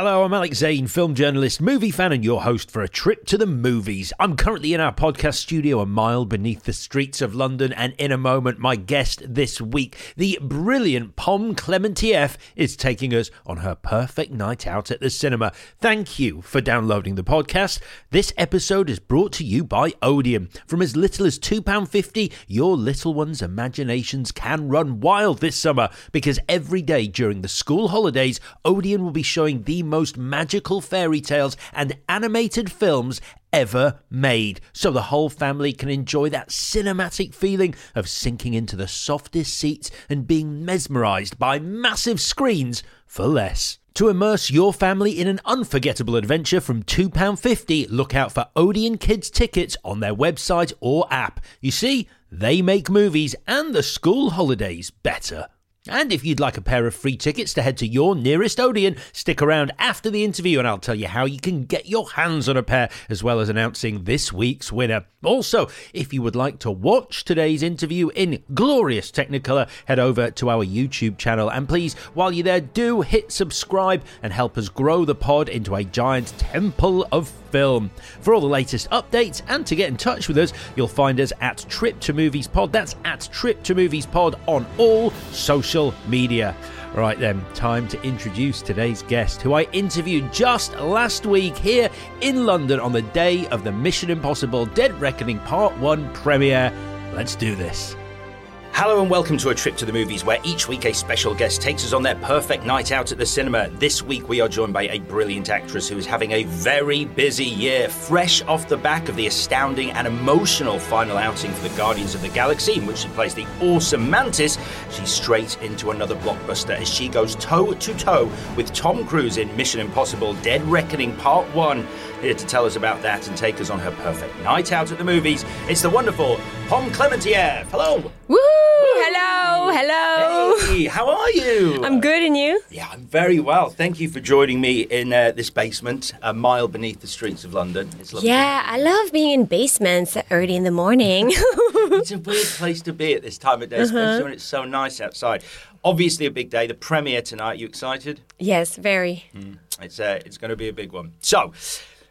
Hello, I'm Alex Zane, film journalist, movie fan, and your host for a trip to the movies. I'm currently in our podcast studio a mile beneath the streets of London, and in a moment, my guest this week, the brilliant Pom Klementieff, is taking us on her perfect night out at the cinema. Thank you for downloading the podcast. This episode is brought to you by Odeon. From as little as £2.50, your little one's imaginations can run wild this summer because every day during the school holidays, Odeon will be showing the most magical fairy tales and animated films ever made, so the whole family can enjoy that cinematic feeling of sinking into the softest seats and being mesmerized by massive screens for less. To immerse your family in an unforgettable adventure from £2.50, look out for Odeon Kids tickets on their website or app. You see, they make movies and the school holidays better. And if you'd like a pair of free tickets to head to your nearest Odeon, stick around after the interview and I'll tell you how you can get your hands on a pair, as well as announcing this week's winner. Also, if you would like to watch today's interview in glorious Technicolor, head over to our YouTube channel. And please, while you're there, do hit subscribe and help us grow the pod into a giant temple of film. For all the latest updates and to get in touch with us, you'll find us at Trip to Movies Pod. That's at Trip to Movies Pod on all social media. Right then, time to introduce today's guest, who I interviewed just last week here in London on the day of the Mission Impossible Dead Reckoning Part 1 premiere. Let's do this. Hello and welcome to a trip to the movies where each week a special guest takes us on their perfect night out at the cinema. This week we are joined by a brilliant actress who is having a very busy year, fresh off the back of the astounding and emotional final outing for the Guardians of the Galaxy, in which she plays the awesome Mantis. She's straight into another blockbuster as she goes toe to toe with Tom Cruise in Mission Impossible Dead Reckoning Part 1. Here to tell us about that and take us on her perfect night out at the movies, it's the wonderful Pom Klementieff. Hello. Woo! Hello, hello. Hey, how are you? I'm good, and you? Yeah, I'm very well. Thank you for joining me in uh, this basement, a mile beneath the streets of London. It's lovely. Yeah, I love being in basements early in the morning. It's a weird place to be at this time of day, especially Uh-huh. when it's so nice outside. Obviously, a big day. The premiere tonight. You excited? yes, very. It's uh, it's going to be a big one. So,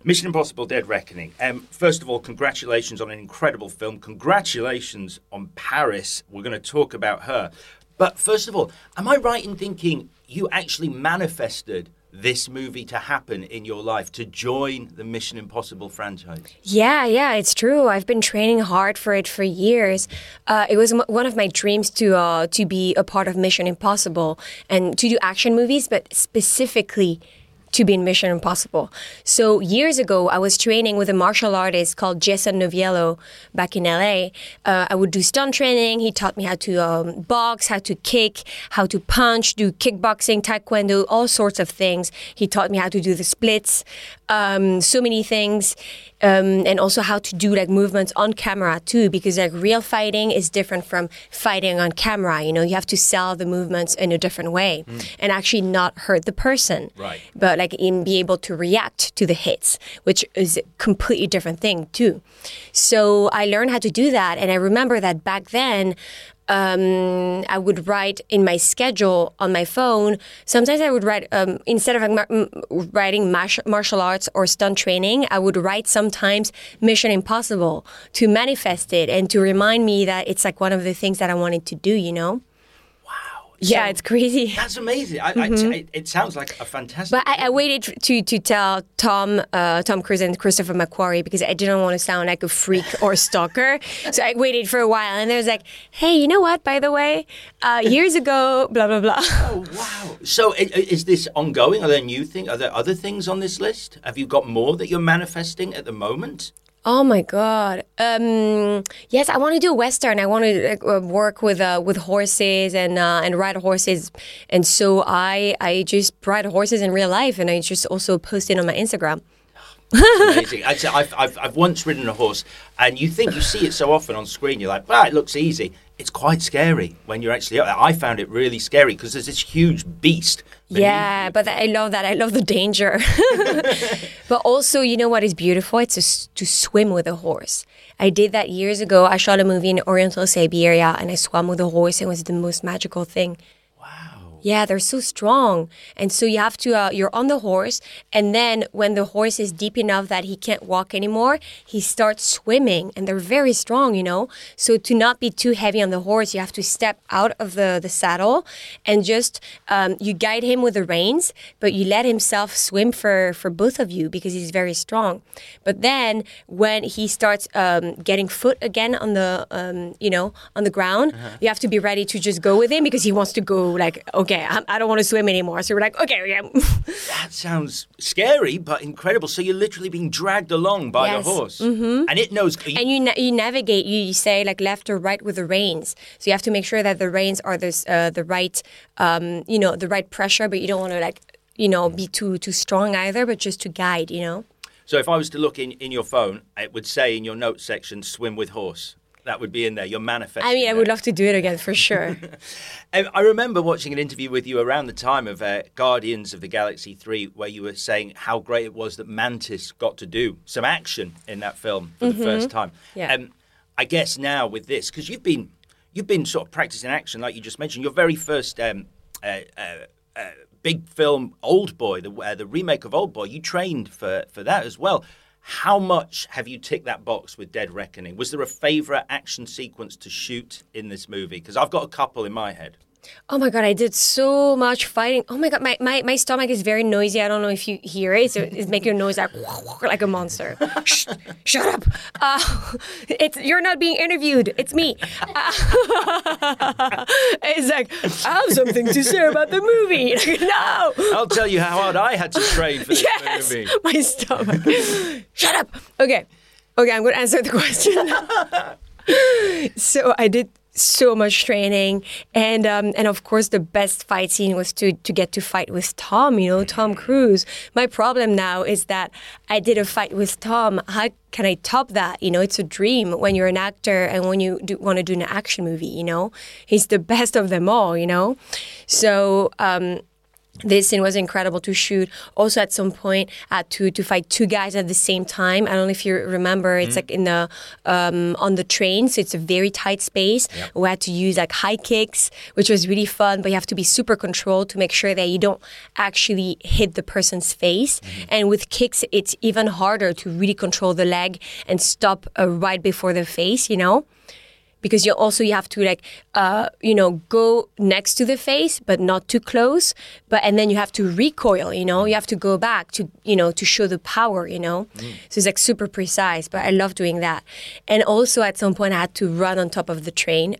Mission Impossible: Dead Reckoning. Um, first of all, congratulations on an incredible film. Congratulations on Paris. We're going to talk about her. But first of all, am I right in thinking you actually manifested this movie to happen in your life to join the Mission Impossible franchise? Yeah, yeah, it's true. I've been training hard for it for years. Uh, it was m- one of my dreams to uh, to be a part of Mission Impossible and to do action movies, but specifically to be in Mission Impossible. So years ago, I was training with a martial artist called Jason Noviello back in LA. Uh, I would do stunt training. He taught me how to um, box, how to kick, how to punch, do kickboxing, taekwondo, all sorts of things. He taught me how to do the splits, um, so many things, um, and also how to do like movements on camera too, because like real fighting is different from fighting on camera. You know, you have to sell the movements in a different way and actually not hurt the person Right. but like in be able to react to the hits, which is a completely different thing too. So I learned how to do that, and I remember that back then. Um, I would write in my schedule on my phone. Sometimes I would write um, instead of like, writing martial arts or stunt training, I would write sometimes Mission Impossible to manifest it and to remind me that it's like one of the things that I wanted to do. You know? Yeah, So- it's crazy. That's amazing. I, I, it, it sounds like a fantastic. Mm-hmm. But I, I waited to to tell Tom uh, Tom Cruise and Christopher McQuarrie because I didn't want to sound like a freak or stalker. So I waited for a while, and there was like, "Hey, you know what? By the way, uh, years ago, blah blah blah." Oh wow! So is this ongoing? Are there new things? Are there other things on this list? Have you got more that you're manifesting at the moment? Oh my god! Um, yes, I want to do a western. I want to uh, work with uh, with horses and uh, and ride horses, and so I I just ride horses in real life, and I just also post it on my Instagram. Amazing. I, I've, I've, I've once ridden a horse, and you think you see it so often on screen, you're like, "Ah, it looks easy." It's quite scary when you're actually. I found it really scary because there's this huge beast. Yeah, but I love that. I love the danger. but also, you know what is beautiful? It's to, to swim with a horse. I did that years ago. I shot a movie in Oriental Siberia and I swam with a horse. It was the most magical thing. Yeah, they're so strong, and so you have to. Uh, you're on the horse, and then when the horse is deep enough that he can't walk anymore, he starts swimming, and they're very strong, you know. So to not be too heavy on the horse, you have to step out of the the saddle, and just um, you guide him with the reins, but you let himself swim for for both of you because he's very strong. But then when he starts um, getting foot again on the um, you know on the ground, you have to be ready to just go with him because he wants to go like okay, I, I don't want to swim anymore. So we're like okay, yeah. That sounds scary, but incredible. So you're literally being dragged along by Yes. the horse, mm-hmm. and it knows. and you na- you navigate. You, you say like left or right with the reins. So you have to make sure that the reins are this uh, the right um, you know the right pressure, but you don't want to like you know be too too strong either, but just to guide. You know. so if I was to look in, in your phone, it would say in your notes section, "Swim with horse." That would be in there. You're manifesting. I mean, I would love to do it again for sure. Um, I remember watching an interview with you around the time of uh, Guardians of the Galaxy 3 where you were saying how great it was that Mantis got to do some action in that film for the first time. Yeah. Um, I guess now with this, because you've been you've been sort of practicing action, like you just mentioned, your very first um, uh, uh, uh, big film, Old Boy, the, uh, the remake of Old Boy, you trained for, for that as well. How much have you ticked that box with Dead Reckoning? Was there a favourite action sequence to shoot in this movie? Because I've got a couple in my head. Oh my god, I did so much fighting. Oh my god, my, my, my stomach is very noisy. I don't know if you hear it. So it's making a noise like like a monster. Shh, shut up. Uh, it's you're not being interviewed. It's me. Uh, it's like I have something to say about the movie. Like, no. I'll tell you how hard I had to train for this Yes, movie. my stomach. Shut up. Okay, okay. I'm going to answer the question. so I did so much training, and um, and of course the best fight scene was to to get to fight with Tom. You know, Tom Cruise. My problem now is that I did a fight with Tom. How can I top that? You know, it's a dream when you're an actor and when you want to do an action movie. You know, he's the best of them all. You know, so. Um, this scene was incredible to shoot. Also, at some point, had to to fight two guys at the same time. I don't know if you remember. It's like in the um, on the train, so it's a very tight space. We had to use like high kicks, which was really fun. But you have to be super controlled to make sure that you don't actually hit the person's face. And with kicks, it's even harder to really control the leg and stop uh, right before the face. You know because you also you have to like uh, you know go next to the face but not too close but and then you have to recoil you know? You have to go back to you know to show the power you know? So it's like super precise but i love doing that. And also at some point i had to run on top of the train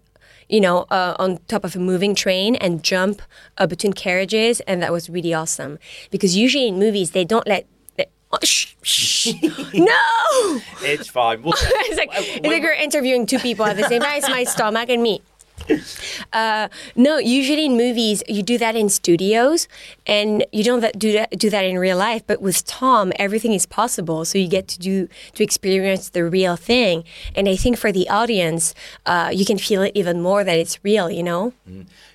you know uh, on top of a moving train and jump uh, between carriages and that was really awesome. Because usually in movies they don't let oh, shh, shh. no It's fine. Well, it's like, it's like you're interviewing two people at the same time. It's my stomach and me. Uh, no, usually in movies you do that in studios, and you don't that, do that do that in real life. But with Tom, everything is possible, so you get to do to experience the real thing. And I think for the audience, uh, you can feel it even more that it's real. You know.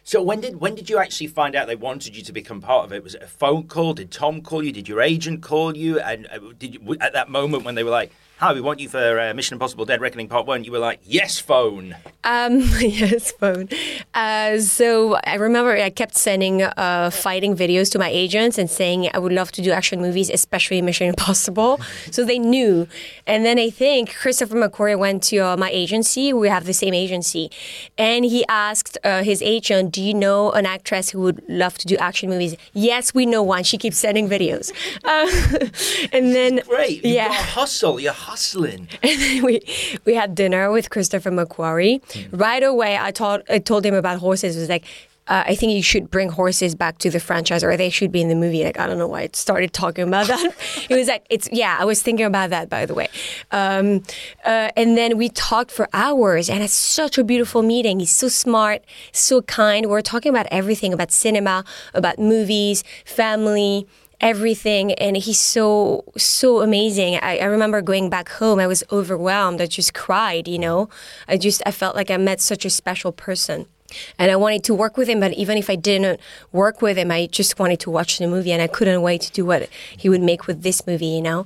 so when did when did you actually find out they wanted you to become part of it? Was it a phone call? Did Tom call you? Did your agent call you? And uh, did you at that moment when they were like, "Hi, we want you for uh, Mission Impossible: Dead Reckoning Part One," you were like, "Yes, phone." Um, yes, phone. Uh, so I remember I kept sending uh, fighting videos to my agents and saying I would love to do action movies, especially Mission Impossible. so they knew. And then I think Christopher McQuarrie went to uh, my agency. We have the same agency, and he asked uh, his agent, "Do you know an actress who would love to do action movies?" Yes, we know one. She keeps sending videos. Uh, and then Great. You yeah. hustle. You're hustling. And then we we had dinner with Christopher McQuarrie. Right away, I told I told him about horses. It was like. Uh, I think you should bring horses back to the franchise, or they should be in the movie. Like I don't know why I started talking about that. it was like it's yeah. I was thinking about that by the way, um, uh, and then we talked for hours, and it's such a beautiful meeting. He's so smart, so kind. We are talking about everything about cinema, about movies, family, everything and he's so so amazing I, I remember going back home i was overwhelmed i just cried you know i just i felt like i met such a special person and I wanted to work with him. But even if I didn't work with him, I just wanted to watch the movie, and I couldn't wait to do what he would make with this movie, you know.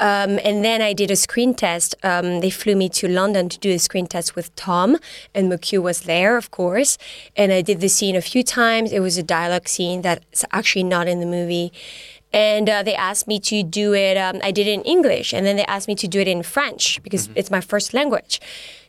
Um, and then I did a screen test. Um, they flew me to London to do a screen test with Tom, and McQ was there, of course. And I did the scene a few times. It was a dialogue scene that's actually not in the movie. And uh, they asked me to do it. Um, I did it in English, and then they asked me to do it in French because it's my first language.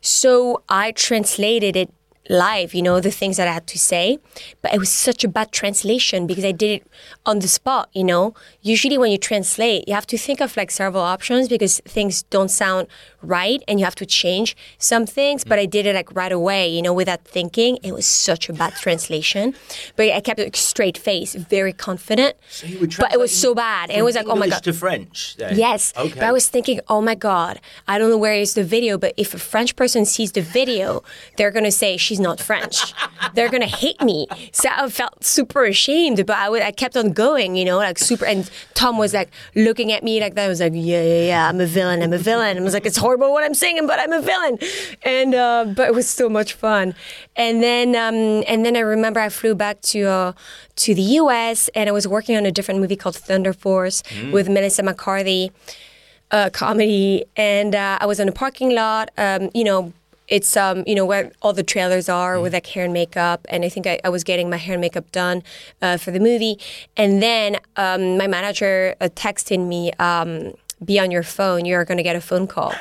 So I translated it live, you know, the things that I had to say. But it was such a bad translation because I did it on the spot, you know. Usually when you translate, you have to think of like several options because things don't sound right and you have to change some things. But I did it like right away, you know, without thinking. It was such a bad translation. But I kept a straight face, very confident. So you but it was so bad. It was like, oh my God. to French. then? Yes. Okay. But I was thinking, oh my God, I don't know where is the video, but if a French person sees the video, they're going to say she's not French. they're going to hate me. So I felt super ashamed, but I would- I kept on going, you know, like super. And Tom was like looking at me like that. I was like, yeah, yeah, yeah, I'm a villain. I'm a villain. I was like, it's horrible what I'm saying, but I'm a villain. And, uh, but it was so much fun. And then, um, and then I remember I flew back to, uh, to the US and I was working on a different movie called Thunder Force with Melissa McCarthy uh, comedy, and uh, I was in a parking lot. Um, you know, it's um, you know where all the trailers are with like hair and makeup, and I think I, I was getting my hair and makeup done uh, for the movie, and then um, my manager uh, texted me, um, "Be on your phone. You're going to get a phone call."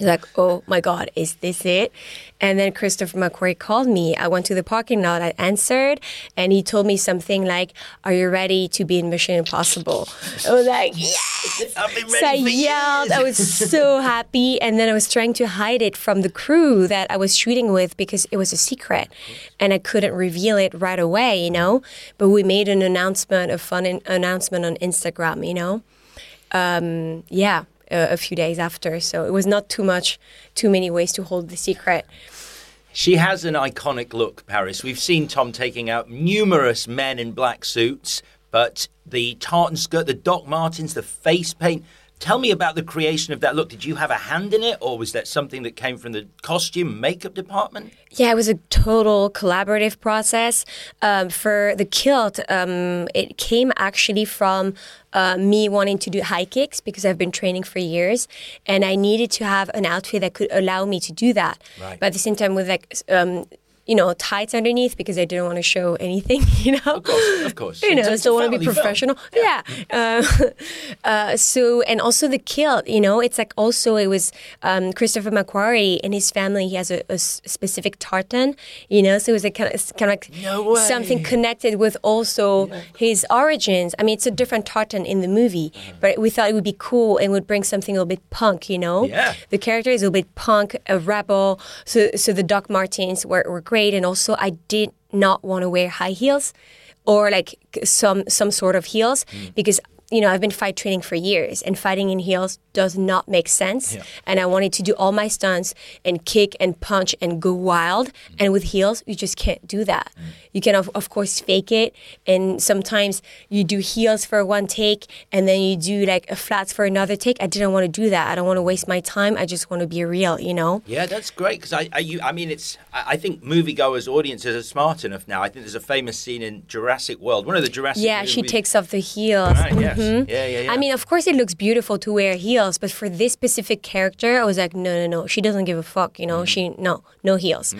Like, oh my God, is this it? And then Christopher McQuarrie called me. I went to the parking lot. I answered, and he told me something like, "Are you ready to be in Mission Impossible?" I was like, "Yes!" So I yelled. I was so happy, and then I was trying to hide it from the crew that I was shooting with because it was a secret, and I couldn't reveal it right away, you know. But we made an announcement, a fun in- announcement on Instagram, you know. Um, yeah, a, a few days after, so it was not too much, too many ways to hold the secret. She has an iconic look, Paris. We've seen Tom taking out numerous men in black suits, but the tartan skirt, the Doc Martens, the face paint. Tell me about the creation of that look. Did you have a hand in it, or was that something that came from the costume makeup department? Yeah, it was a total collaborative process. Um, for the kilt, um, it came actually from uh, me wanting to do high kicks because I've been training for years, and I needed to have an outfit that could allow me to do that. Right. But at the same time, with like. Um, you know, tights underneath because I didn't want to show anything. You know, Of course, of course. you know, It's still want to be family film. professional. Yeah. Uh, uh, so, and also the kilt, you know, it's like also it was um, Christopher McQuarrie and his family. He has a specific tartan, you know, so it was like kind of, kind of like No something connected with also his origins. I mean, it's a different tartan in the movie, Uh-huh. but we thought it would be cool and would bring something a little bit punk, you know. Yeah. The character is a little bit punk, a rebel. So, so the Doc Martens were, were great, and also I did not want to wear high heels or like some some sort of heels mm. because you know I've been fight training for years, and fighting in heels does not make sense. Yeah. And I wanted to do all my stunts and kick and punch and go wild. Mm. And with heels, you just can't do that. Mm. You can of, of course fake it, and sometimes you do heels for one take, and then you do like a flats for another take. I didn't want to do that. I don't want to waste my time. I just want to be real, you know. Yeah, that's great because I, I, you, I mean, it's. I think moviegoers, audiences are smart enough now. I think there's a famous scene in Jurassic World, one of the Jurassic. Yeah, she takes off the heels. Right, yes. Mhm. Yeah, yeah, yeah. I mean, of course, it looks beautiful to wear heels, but for this specific character, I was like, no, no, no. She doesn't give a fuck. You know, Mm. she no, no heels.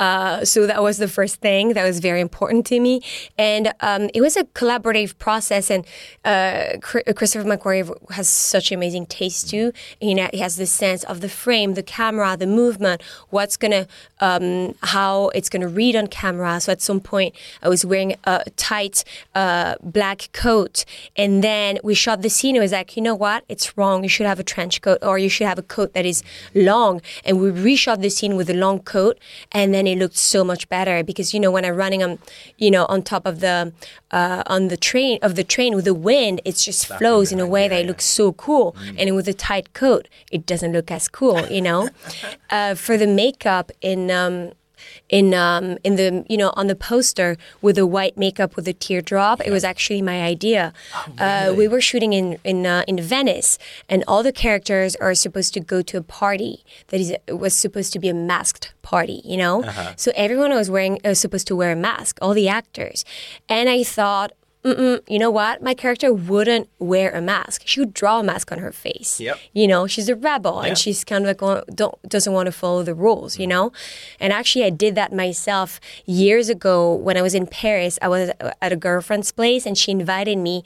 Uh, so that was the first thing that was very important to me, and um, it was a collaborative process. And uh, Christopher McQuarrie has such amazing taste too. You know, he has the sense of the frame, the camera, the movement, what's gonna, um, how it's gonna read on camera. So at some point, I was wearing a tight uh, black coat, and then we shot the scene. It was like, you know what? It's wrong. You should have a trench coat, or you should have a coat that is long. And we reshot the scene with a long coat, and then it looked so much better because you know when I'm running on, you know, on top of the uh, on the train of the train with the wind, it just flows in a way that it looks so cool. And with a tight coat, it doesn't look as cool, you know. uh, for the makeup in. Um, in um, in the you know on the poster with the white makeup with the teardrop. It was actually my idea. uh, we were shooting in in uh, in Venice, and all the characters are supposed to go to a party that is was supposed to be a masked party. You know, so everyone was wearing uh, supposed to wear a mask. All the actors, and I thought. Mm-mm, you know what? My character wouldn't wear a mask. She would draw a mask on her face. Yep. You know, she's a rebel Yeah. and she's kind of like wa- don't, doesn't want to follow the rules. You mm. know, and actually, I did that myself years ago when I was in Paris. I was at a girlfriend's place and she invited me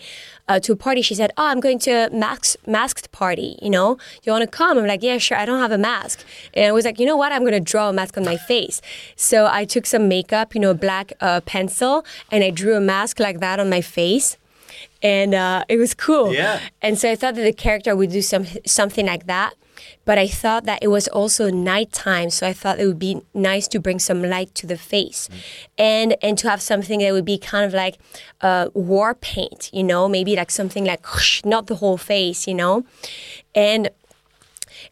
uh, to a party. She said, "Oh, I'm going to a masked masked party. You know, you want to come?" I'm like, "Yeah, sure." I don't have a mask, and I was like, "You know what? I'm going to draw a mask on my face." So I took some makeup, you know, a black uh, pencil, and I drew a mask like that on my face and uh, it was cool. Yeah. And so I thought that the character would do some something like that, but I thought that it was also nighttime, so I thought it would be nice to bring some light to the face, and and to have something that would be kind of like uh, war paint, you know, maybe like something like not the whole face, you know, and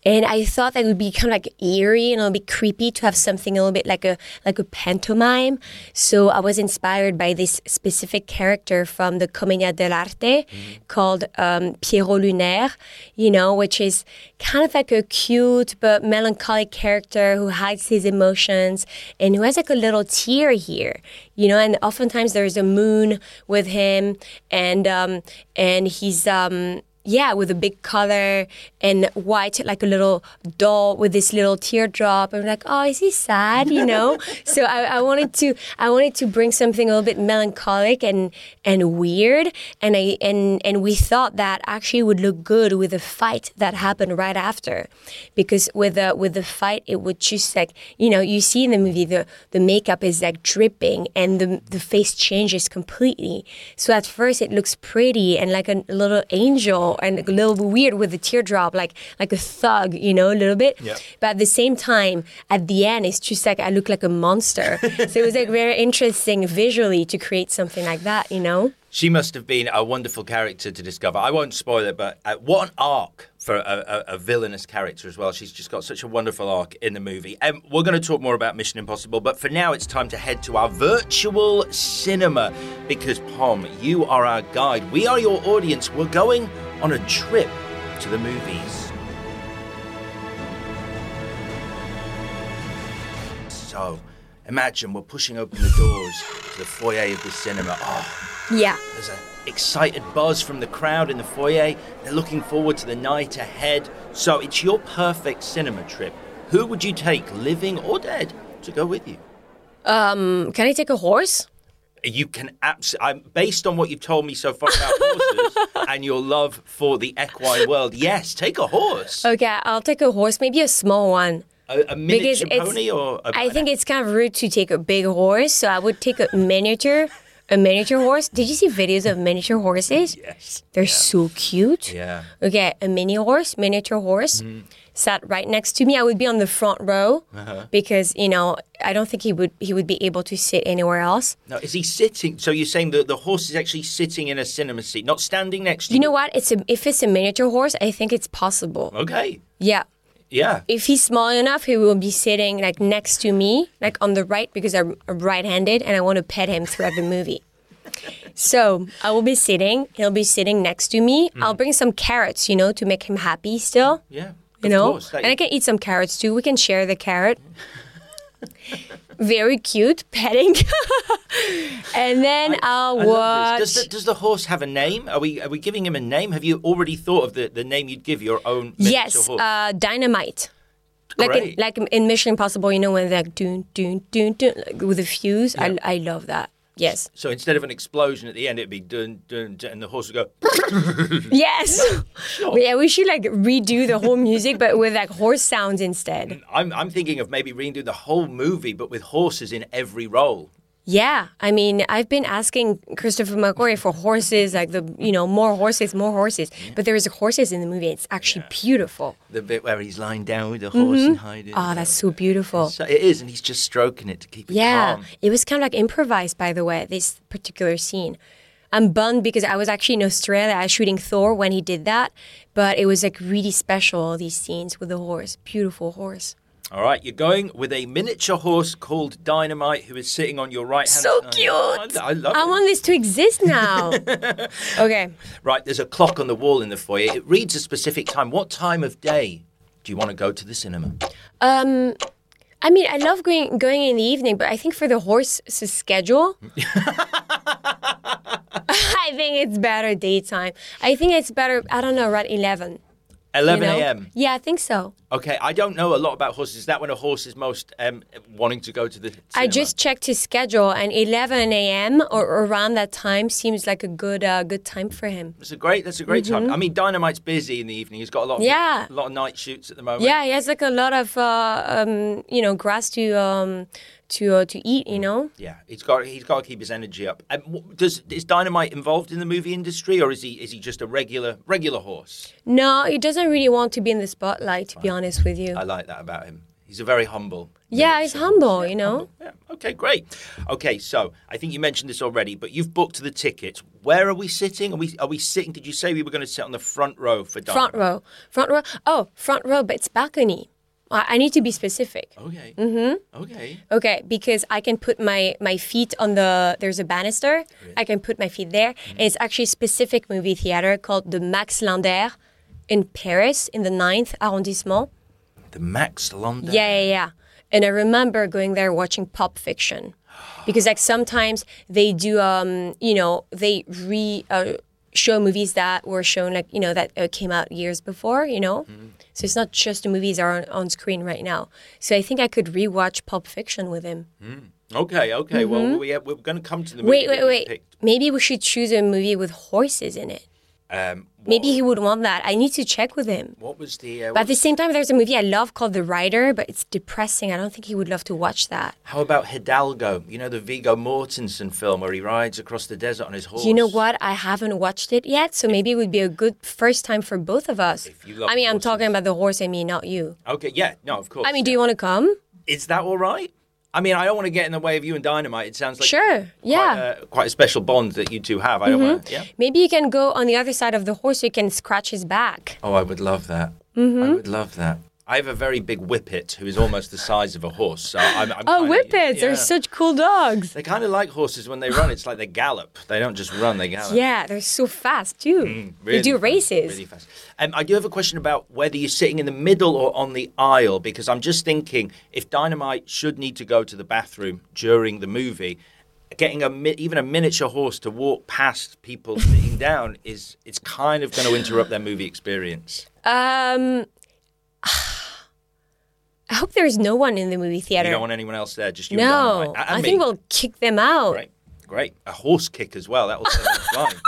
and I thought that would be kind of like eerie and a little bit creepy to have something a little bit like a like a pantomime. So I was inspired by this specific character from the Commedia dell'arte called um, Pierrot Lunaire, you know, which is kind of like a cute but melancholic character who hides his emotions and who has like a little tear here, you know. And oftentimes there's a moon with him, and um, and he's um, yeah, with a big color and white, like a little doll with this little teardrop. And we're like, oh, is he sad? You know. so I, I wanted to, I wanted to bring something a little bit melancholic and and weird. And I and and we thought that actually would look good with the fight that happened right after, because with the with the fight, it would just like you know, you see in the movie the the makeup is like dripping and the the face changes completely. So at first it looks pretty and like a little angel and a little weird with the teardrop, like like a thug, you know, a little bit. But at the same time, at the end, it's just like I look like a monster. so it was like very interesting visually to create something like that, you know. She must have been a wonderful character to discover. I won't spoil it, but uh, what an arc for a, a, a villainous character as well. She's just got such a wonderful arc in the movie. And we're going to talk more about Mission Impossible, but for now, it's time to head to our virtual cinema because, Pom, you are our guide. We are your audience. We're going on a trip to the movies. So, imagine we're pushing open the doors to the foyer of the cinema. Oh, Yeah. there's an excited buzz from the crowd in the foyer. They're looking forward to the night ahead. So it's your perfect cinema trip. Who would you take, living or dead, to go with you? Um, Can I take a horse? You can absolutely, based on what you've told me so far about horses and your love for the equine world, yes, take a horse. Okay, I'll take a horse, maybe a small one. A, a miniature pony or a, I think it's kind of rude to take a big horse, so I would take a miniature, a miniature horse. Did you see videos of miniature horses? Yes. They're so cute. Yeah. Okay, a mini horse, miniature horse, mm. Sat right next to me. I would be on the front row uh-huh. because you know I don't think he would he would be able to sit anywhere else. Now, is he sitting? So you're saying that the horse is actually sitting in a cinema seat, not standing next to You You know what? It's a if it's a miniature horse, I think it's possible. Okay. Yeah. Yeah. If he's small enough, he will be sitting like next to me, like on the right, because I'm right-handed and I want to pet him throughout the movie. So I will be sitting. He'll be sitting next to me. Mm-hmm. I'll bring some carrots, you know, to make him happy still. Yeah. You of know, course. And I can eat some carrots too. We can share the carrot. Very cute petting, and then I'll I watch. Does the, does the horse have a name? Are we are we giving him a name? Have you already thought of the, the name you'd give your own yes, horse? uh, dynamite. Like in, Great. like in Mission Impossible, you know when they're like doon doon doon doon like with the fuse. I I love that. Yes. so instead of an explosion at the end, it'd be dun dun, dun and the horse would go. Yes. yeah, we should like redo the whole music, but with like horse sounds instead. I'm I'm thinking of maybe redoing the whole movie, but with horses in every role. Yeah, I mean, I've been asking Christopher McQuarrie for horses, like the you know more horses, more horses. But there is horses in the movie. It's actually beautiful. The bit where he's lying down with the horse mm-hmm. and hiding. Oh, that's so beautiful. So it is, and he's just stroking it to keep it Yeah, calm. it was kind of like improvised, by the way. This particular scene. I'm bummed because I was actually in Australia I was shooting Thor when he did that, but it was like really special. These scenes with the horse, beautiful horse. All right, you're going with a miniature horse called Dynamite, who is sitting on your right hand So side. cute. I, I love I it. want this to exist now. okay. Right, there's a clock on the wall in the foyer. It reads a specific time. What time of day do you want to go to the cinema? Um, I mean, I love going going in the evening, but I think for the horse's schedule, I think it's better daytime. I think it's better. I don't know, around eleven. You 11 know? a.m. Yeah, I think so. Okay, I don't know a lot about horses. Is that when a horse is most um, wanting to go to the cinema? I just checked his schedule, and 11 a.m. or around that time seems like a good uh, good time for him. That's a great. That's a great time. I mean, Dynamite's busy in the evening. He's got a lot. Of, Mm-hmm. Yeah. a lot of night shoots at the moment. Yeah, he has like a lot of uh, um, you know grass to um, to uh, to eat. You know. Yeah, he's got he's got to keep his energy up. Um, does is Dynamite involved in the movie industry, or is he is he just a regular regular horse? No, he doesn't really want to be in the spotlight. To be honest with you. I like that about him. He's a very humble. Yeah, he's humble. horse. You know. Yeah. Okay, great. Okay, so I think you mentioned this already, but you've booked the tickets. Where are we sitting? Are we are we sitting? Did you say we were going to sit on the front row for Dynamite? Front row. Front row. Oh, front row, but it's balcony. I I need to be specific. Okay. Mm-hmm. Okay. Okay, because I can put my my feet on the there's a banister. I can put my feet there, and it's actually a specific movie theater called the Max Linder in Paris in the 9th arrondissement. The Max London. Yeah, yeah, yeah. And I remember going there watching Pulp Fiction, because like sometimes they do, um, you know, they re uh, show movies that were shown like you know that uh, came out years before, you know. So it's not just the movies that are on, on screen right now. So I think I could rewatch Pulp Fiction with him. Okay. Okay. Well, we, we're going to come to the movie. Wait, wait, wait. Maybe we should choose a movie with horses in it. Um, Maybe he would want that. I need to check with him. What was the? Uh, But at the same time, there's a movie I love called The Rider, but it's depressing. I don't think he would love to watch that. how about Hidalgo? You know the Viggo Mortensen film where he rides across the desert on his horse. You know what? I haven't watched it yet, so maybe it would be a good first time for both of us. If you love I mean, I'm talking about the horse and me, not you. Okay. Yeah. No. Of course. I mean, do you want to come? Is that all right? I mean, I don't want to get in the way of you and Dynamite. It sounds like Sure. quite, Yeah. Mm-hmm. uh, quite a special bond that you two have. I don't want to. Yeah. Maybe you can go on the other side of the horse so you can scratch his back. Oh, I would love that. Mm-hmm. I would love that. I have a very big whippet who is almost the size of a horse. So I'm, I'm Oh, kinda- whippets! yeah. They're such cool dogs. They kind of like horses when they run. It's like they gallop. They don't just run; they gallop. Yeah, they're so fast too. Mm, Really they do fast, races. Really fast. Um, I do have a question about whether you're sitting in the middle or on the aisle because I'm just thinking if Dynamite should need to go to the bathroom during the movie, getting a even a miniature horse to walk past people sitting down is it's kind of going to interrupt their movie experience. Um, I hope there's no one in the movie theater. You don't want anyone else there, just you and no. And I think we'll kick them out. Great, great. A horse kick as well. That will send them flying.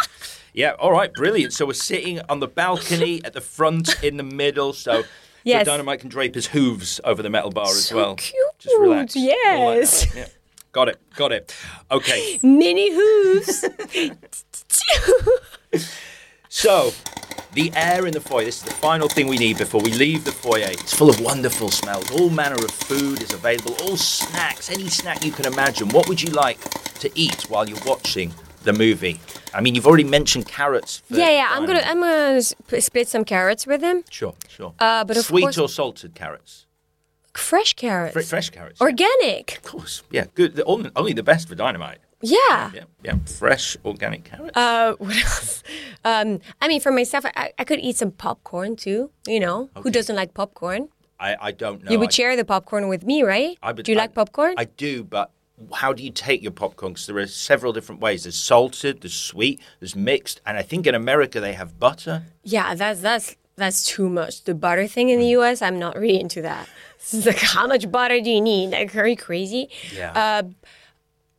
Yeah, all right, brilliant. So we're sitting on the balcony at the front, in the middle, so, Yes. so Dynamite can drape his hooves over the metal bar as So well. cute. Just relax. Like. Yes. Yeah. Got it, got it. Okay, Mini hooves. so the air in the foyer, this is the final thing we need before we leave the foyer. It's full of wonderful smells. All manner of food is available, all snacks, any snack you can imagine. What would you like to eat while you're watching the movie? I mean, you've already mentioned carrots. For yeah, yeah. I'm gonna I'm gonna split some carrots with him. Sure, sure. Uh, but of Sweet course- or salted carrots? Fresh carrots. Fre- fresh carrots. Organic. Of course. Yeah, good. The- Only, only the best for dynamite. Yeah. Yeah, yeah. Fresh organic carrots. Uh, what else? Um, I mean, for myself, I, I could eat some popcorn too. You know, who doesn't like popcorn? I, I don't know. you would I, share the popcorn with me, right? I would- do you I- like popcorn? I do, but how do you take your popcorn? Because there are several different ways. There's salted, there's sweet, there's mixed, and I think in America they have butter. yeah, that's that's that's too much. The butter thing in the Mm. U.S., I'm not really into that. It's like, how much butter do you need? Like, are you crazy? Yeah. Uh,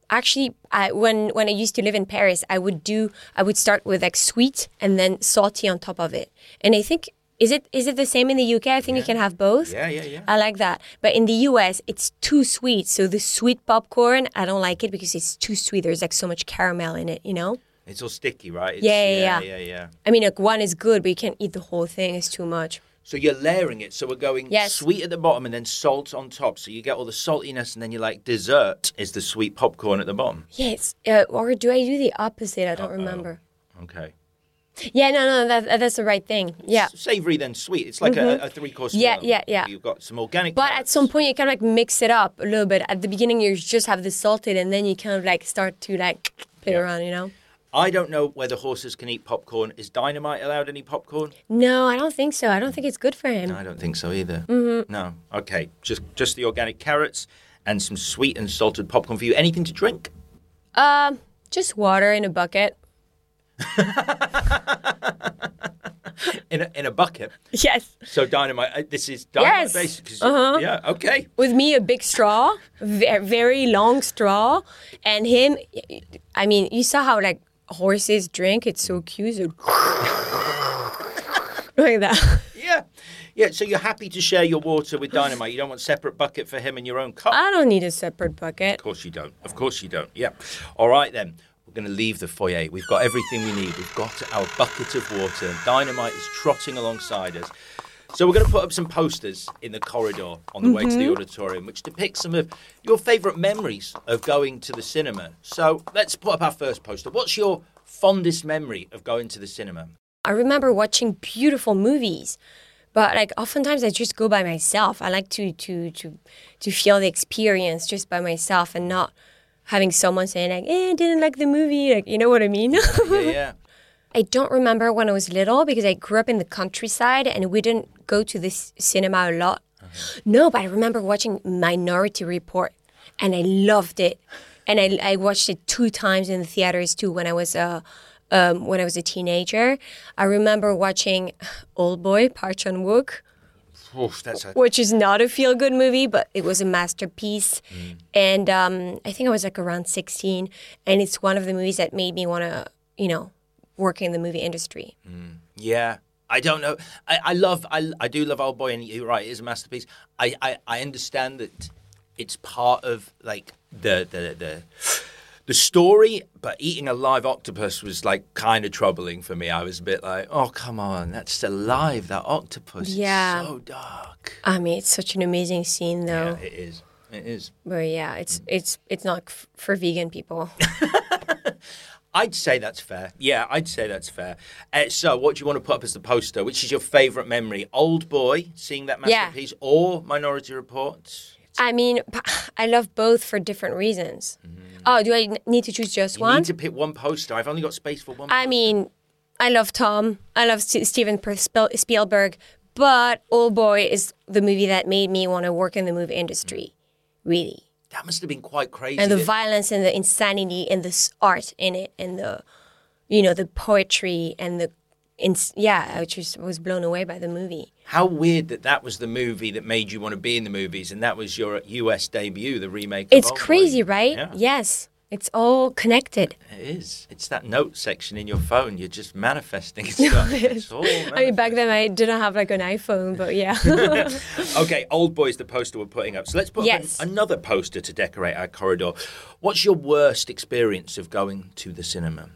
actually I, when when I used to live in Paris, I would do I would start with like sweet and then salty on top of it. And I think is it is it the same in the UK? I think you can have both. yeah, yeah, yeah. I like that. But in the US, it's too sweet. So the sweet popcorn, I don't like it because it's too sweet. There's like so much caramel in it, you know? It's all sticky, right? It's, Yeah, yeah, yeah, yeah. yeah, yeah. I mean, like one is good, but you can't eat the whole thing. It's too much. So you're layering it. So we're going Yes. sweet at the bottom and then salt on top. So you get all the saltiness, and then you're like dessert is the sweet popcorn at the bottom. Yes. Uh, or do I do the opposite? I don't remember. Okay. Yeah, no, no, that, that's the right thing. Yeah. Savory then sweet. It's like a, a three course meal. Yeah, yeah, yeah. You've got some organic. But at some point, you kind of like mix it up a little bit. At the beginning, you just have the salted, and then you kind of like start to like play Yeah. around, you know? I don't know whether horses can eat popcorn. Is Dynamite allowed any popcorn? No, I don't think so. I don't think it's good for him. I don't think so either. Mm-hmm. No. Okay. Just just the organic carrots and some sweet and salted popcorn for you. Anything to drink? Um, just water in a bucket. In a, in a bucket. Yes. So dynamite. uh, This is dynamite Yes. Uh-huh. Yeah. Okay. With me, a big straw, very long straw, and him. I mean, you saw how like horses drink. It's so mm. cute. So like that. Yeah. Yeah. So you're happy to share your water with dynamite. You don't want separate bucket for him and your own cup. I don't need a separate bucket. Of course you don't. Of course you don't. Yeah. All right then. We're going to leave the foyer. We've got everything we need. We've got our bucket of water. Dynamite is trotting alongside us. So we're going to put up some posters in the corridor on the way to the auditorium, which depict some of your favourite memories of going to the cinema. So let's put up our first poster. What's your fondest memory of going to the cinema? I remember watching beautiful movies, but like oftentimes I just go by myself. I like to to to to feel the experience just by myself and not having someone saying like, "Eh, I didn't like the movie." Like, you know what I mean? Yeah, yeah. I don't remember when I was little because I grew up in the countryside and we didn't go to this cinema a lot. No, but I remember watching Minority Report and I loved it. And I, I watched it two times in the theaters too when I was a um, when I was a teenager. I remember watching Old Boy Park Chan Wook, Oof, a which is not a feel good movie, but it was a masterpiece. And um, I think I was like around 16, and it's one of the movies that made me want to, you know, work in the movie industry. Mm. Yeah. I don't know. I, I love, I, I do love Old Boy, and you're right, it is a masterpiece. I, I, I understand that it's part of like the, the, the, the story, but eating a live octopus was like kind of troubling for me. I was a bit like, oh, come on, that's still alive, that octopus. It's Yeah. so dark. I mean, it's such an amazing scene, though. Yeah, it is. It is. But yeah, it's mm. it's it's not f- for vegan people. I'd say that's fair. Yeah, I'd say that's fair. Uh, so, what do you want to put up as the poster? Which is your favourite memory? Old Boy, seeing that Yeah. masterpiece, or Minority Report? I mean, I love both for different reasons. Oh, do I need to choose just. You one? need to pick one poster. I've only got space for one. I poster. mean, I love Tom. I love St- Steven Spielberg. But Old Boy is the movie that made me want to work in the movie industry, really. That must have been quite crazy. And the violence and the insanity and the art in it and the, you know, the poetry and the, ins- yeah, I just was blown away by the movie. How weird that that was the movie that made you want to be in the movies, and that was your US debut, the remake. It's crazy, right? Yeah, Yes. It's all connected. it is. It's that note section in your phone. You're just manifesting stuff. it's all I mean, back then I didn't have like an iPhone, but yeah. Okay, Old Boy's the poster we're putting up. So let's put Yes. an- another poster to decorate our corridor. What's your worst experience of going to the cinema?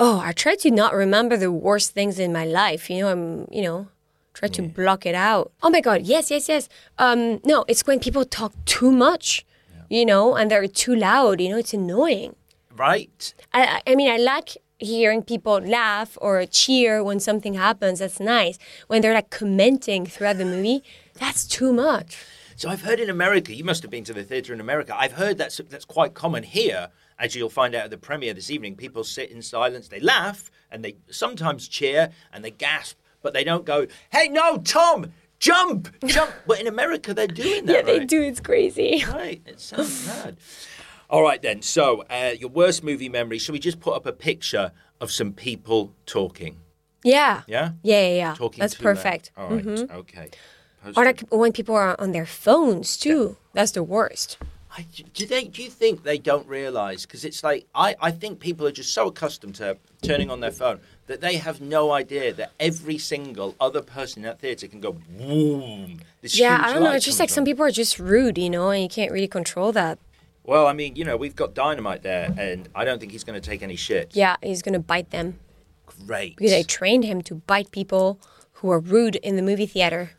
oh, I try to not remember the worst things in my life. You know, I'm, you know, try to block it out. Oh my God. Yes, yes, yes. Um, no, it's when people talk too much, you know, and they're too loud. You know, it's annoying. Right? I, I mean, I like hearing people laugh or cheer when something happens. That's nice. When they're like commenting throughout the movie, that's too much. So I've heard in America, you must have been to the theatre in America. I've heard that's that's quite common here. As you'll find out at the premiere this evening, people sit in silence, they laugh, and they sometimes cheer and they gasp, but they don't go, "Hey, no, Tom, jump, jump!" but in America, they're doing that. Yeah, they right? do. It's crazy. Right, it sounds bad. All right then. So, uh, your worst movie memory. Should we just put up a picture of some people talking? Yeah. Yeah, Yeah, yeah, yeah. talking. That's perfect. All right, okay. Or like when people are on their phones too. That's the worst. I, do they? Do you think they don't realise? Because it's like I, I think people are just so accustomed to turning on their phone that they have no idea that every single other person in that theatre can go boom. This Yeah, I don't know. It's just like some people are just rude, you know, and you can't really control that. Well, I mean, you know, we've got dynamite there, and I don't think he's going to take any shit. Yeah, he's gonna bite them Great. because I trained him to bite people who are rude in the movie theater.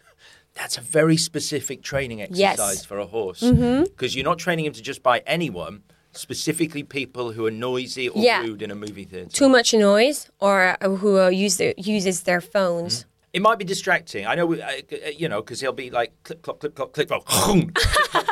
That's a very specific training Yes. exercise for a horse. Mm-hmm. Because you're not training him to just bite anyone. Specifically people who are noisy or Yeah. rude in a movie theater. Too much noise, or uh, who uh, use the, uses their phones. It might be distracting. I know, we- uh, uh, you know, because he'll be like click, clock, click, clock, click, clock,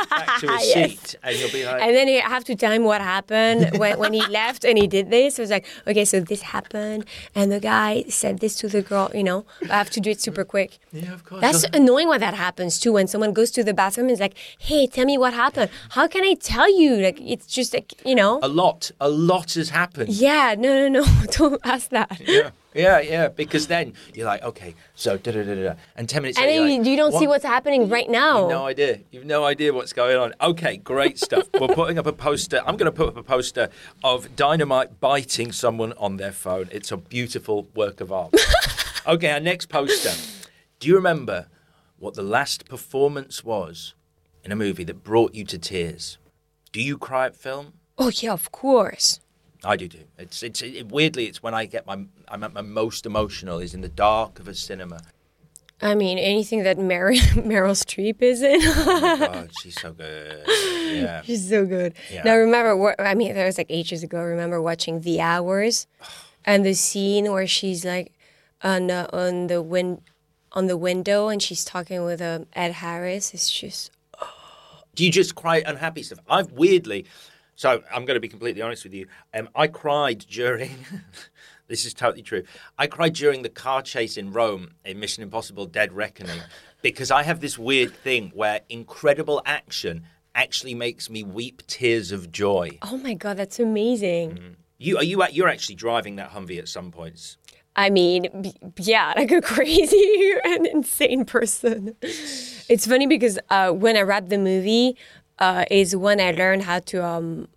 back to his Yes. seat, and you'll be like, And then you have to tell him what happened when, when he left and he did this. It was like, okay, so this happened, and the guy said this to the girl. You know, I have to do it super quick. yeah, of course. That's annoying when that happens too. When someone goes to the bathroom and is like, "Hey, tell me what happened." How can I tell you? Like, it's just like you know. a lot, a lot has happened. Yeah, no, no, no. Don't ask that. Yeah, yeah, yeah. Because then you're like, okay, so da da da da, and ten minutes And later, you're like, you don't see what's happening right now. You've no idea. You've no idea what's going on. Okay, great stuff. We're putting up a poster. I'm going to put up a poster of Dynamite biting someone on their phone. It's a beautiful work of art. okay, our next poster. Do you remember what the last performance was in a movie that brought you to tears? Do you cry at film? Oh yeah, of course. I do too. It's it's it, weirdly it's when I get my I'm at my most emotional is in the dark of a cinema. I mean, anything that Mer- Meryl Streep is in. Oh, she's so good. Yeah. She's so good. Yeah. Now remember, what, I mean, that was like ages ago. I remember watching The Hours, and the scene where she's like on the on the win on the window and she's talking with um, Ed Harris. It's just Do you just cry unhappy stuff? I've weirdly, so I'm going to be completely honest with you. Um, I cried during. this is totally true. I cried during the car chase in Rome in Mission Impossible: Dead Reckoning because I have this weird thing where incredible action actually makes me weep tears of joy. oh my god, that's amazing. Mm. You are you you're actually driving that Humvee at some points. I mean, b- yeah, like a crazy and insane person. It's funny because uh, when I read the movie, uh, is when I learned how to. Um,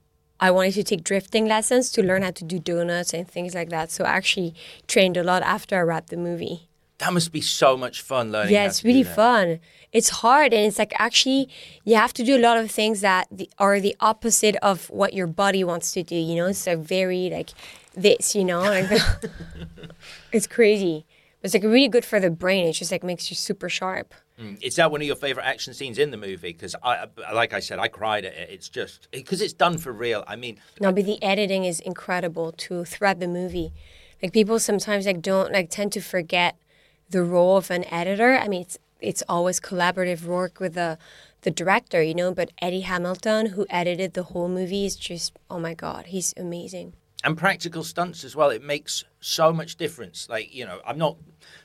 I wanted to take drifting lessons to learn how to do donuts and things like that. So I actually trained a lot after I wrapped the movie. That must be so much fun learning. Yeah, it's really fun. It's hard and it's like actually you have to do a lot of things that the, are the opposite of what your body wants to do. You know, it's like very like this. You know, like it's crazy. But it's like really good for the brain. It just like makes you super sharp. Mm. Is that one of your favorite action scenes in the movie? Because I, like I said, I cried at it. It's just because it's done for real. I mean, No, but the editing is incredible to thread the movie. Like people sometimes like don't like tend to forget the role of an editor. I mean, it's it's always collaborative work with the the director, you know. But Eddie Hamilton, who edited the whole movie, is just oh my god, he's amazing. and practical stunts as well. It makes so much difference. Like you know, I'm not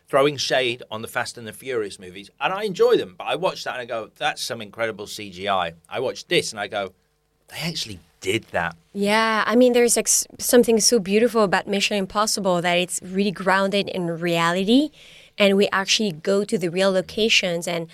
throwing shade on the Fast and the Furious movies, and I enjoy them. But I watch that and I go, "That's some incredible CGI." I watch this and I go, "They actually did that." Yeah, I mean, there's like something so beautiful about Mission Impossible that it's really grounded in reality, and we actually go to the real locations and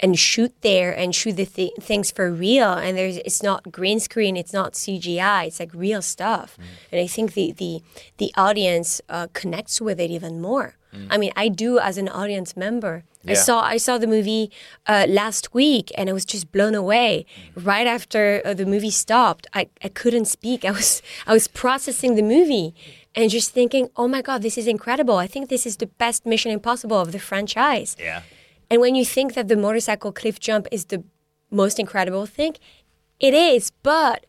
and shoot there and shoot the th- things for real. And there's it's not green screen, it's not CGI, it's like real stuff. And I think the the the audience uh, connects with it even more. I mean, I do as an audience member. I saw I saw the movie uh, last week and I was just blown away. Right after uh, the movie stopped, I, I couldn't speak. I was I was processing the movie and just thinking, "Oh my god, this is incredible. I think this is the best Mission Impossible of the franchise." Yeah. And when you think that the motorcycle cliff jump is the most incredible thing, it is, but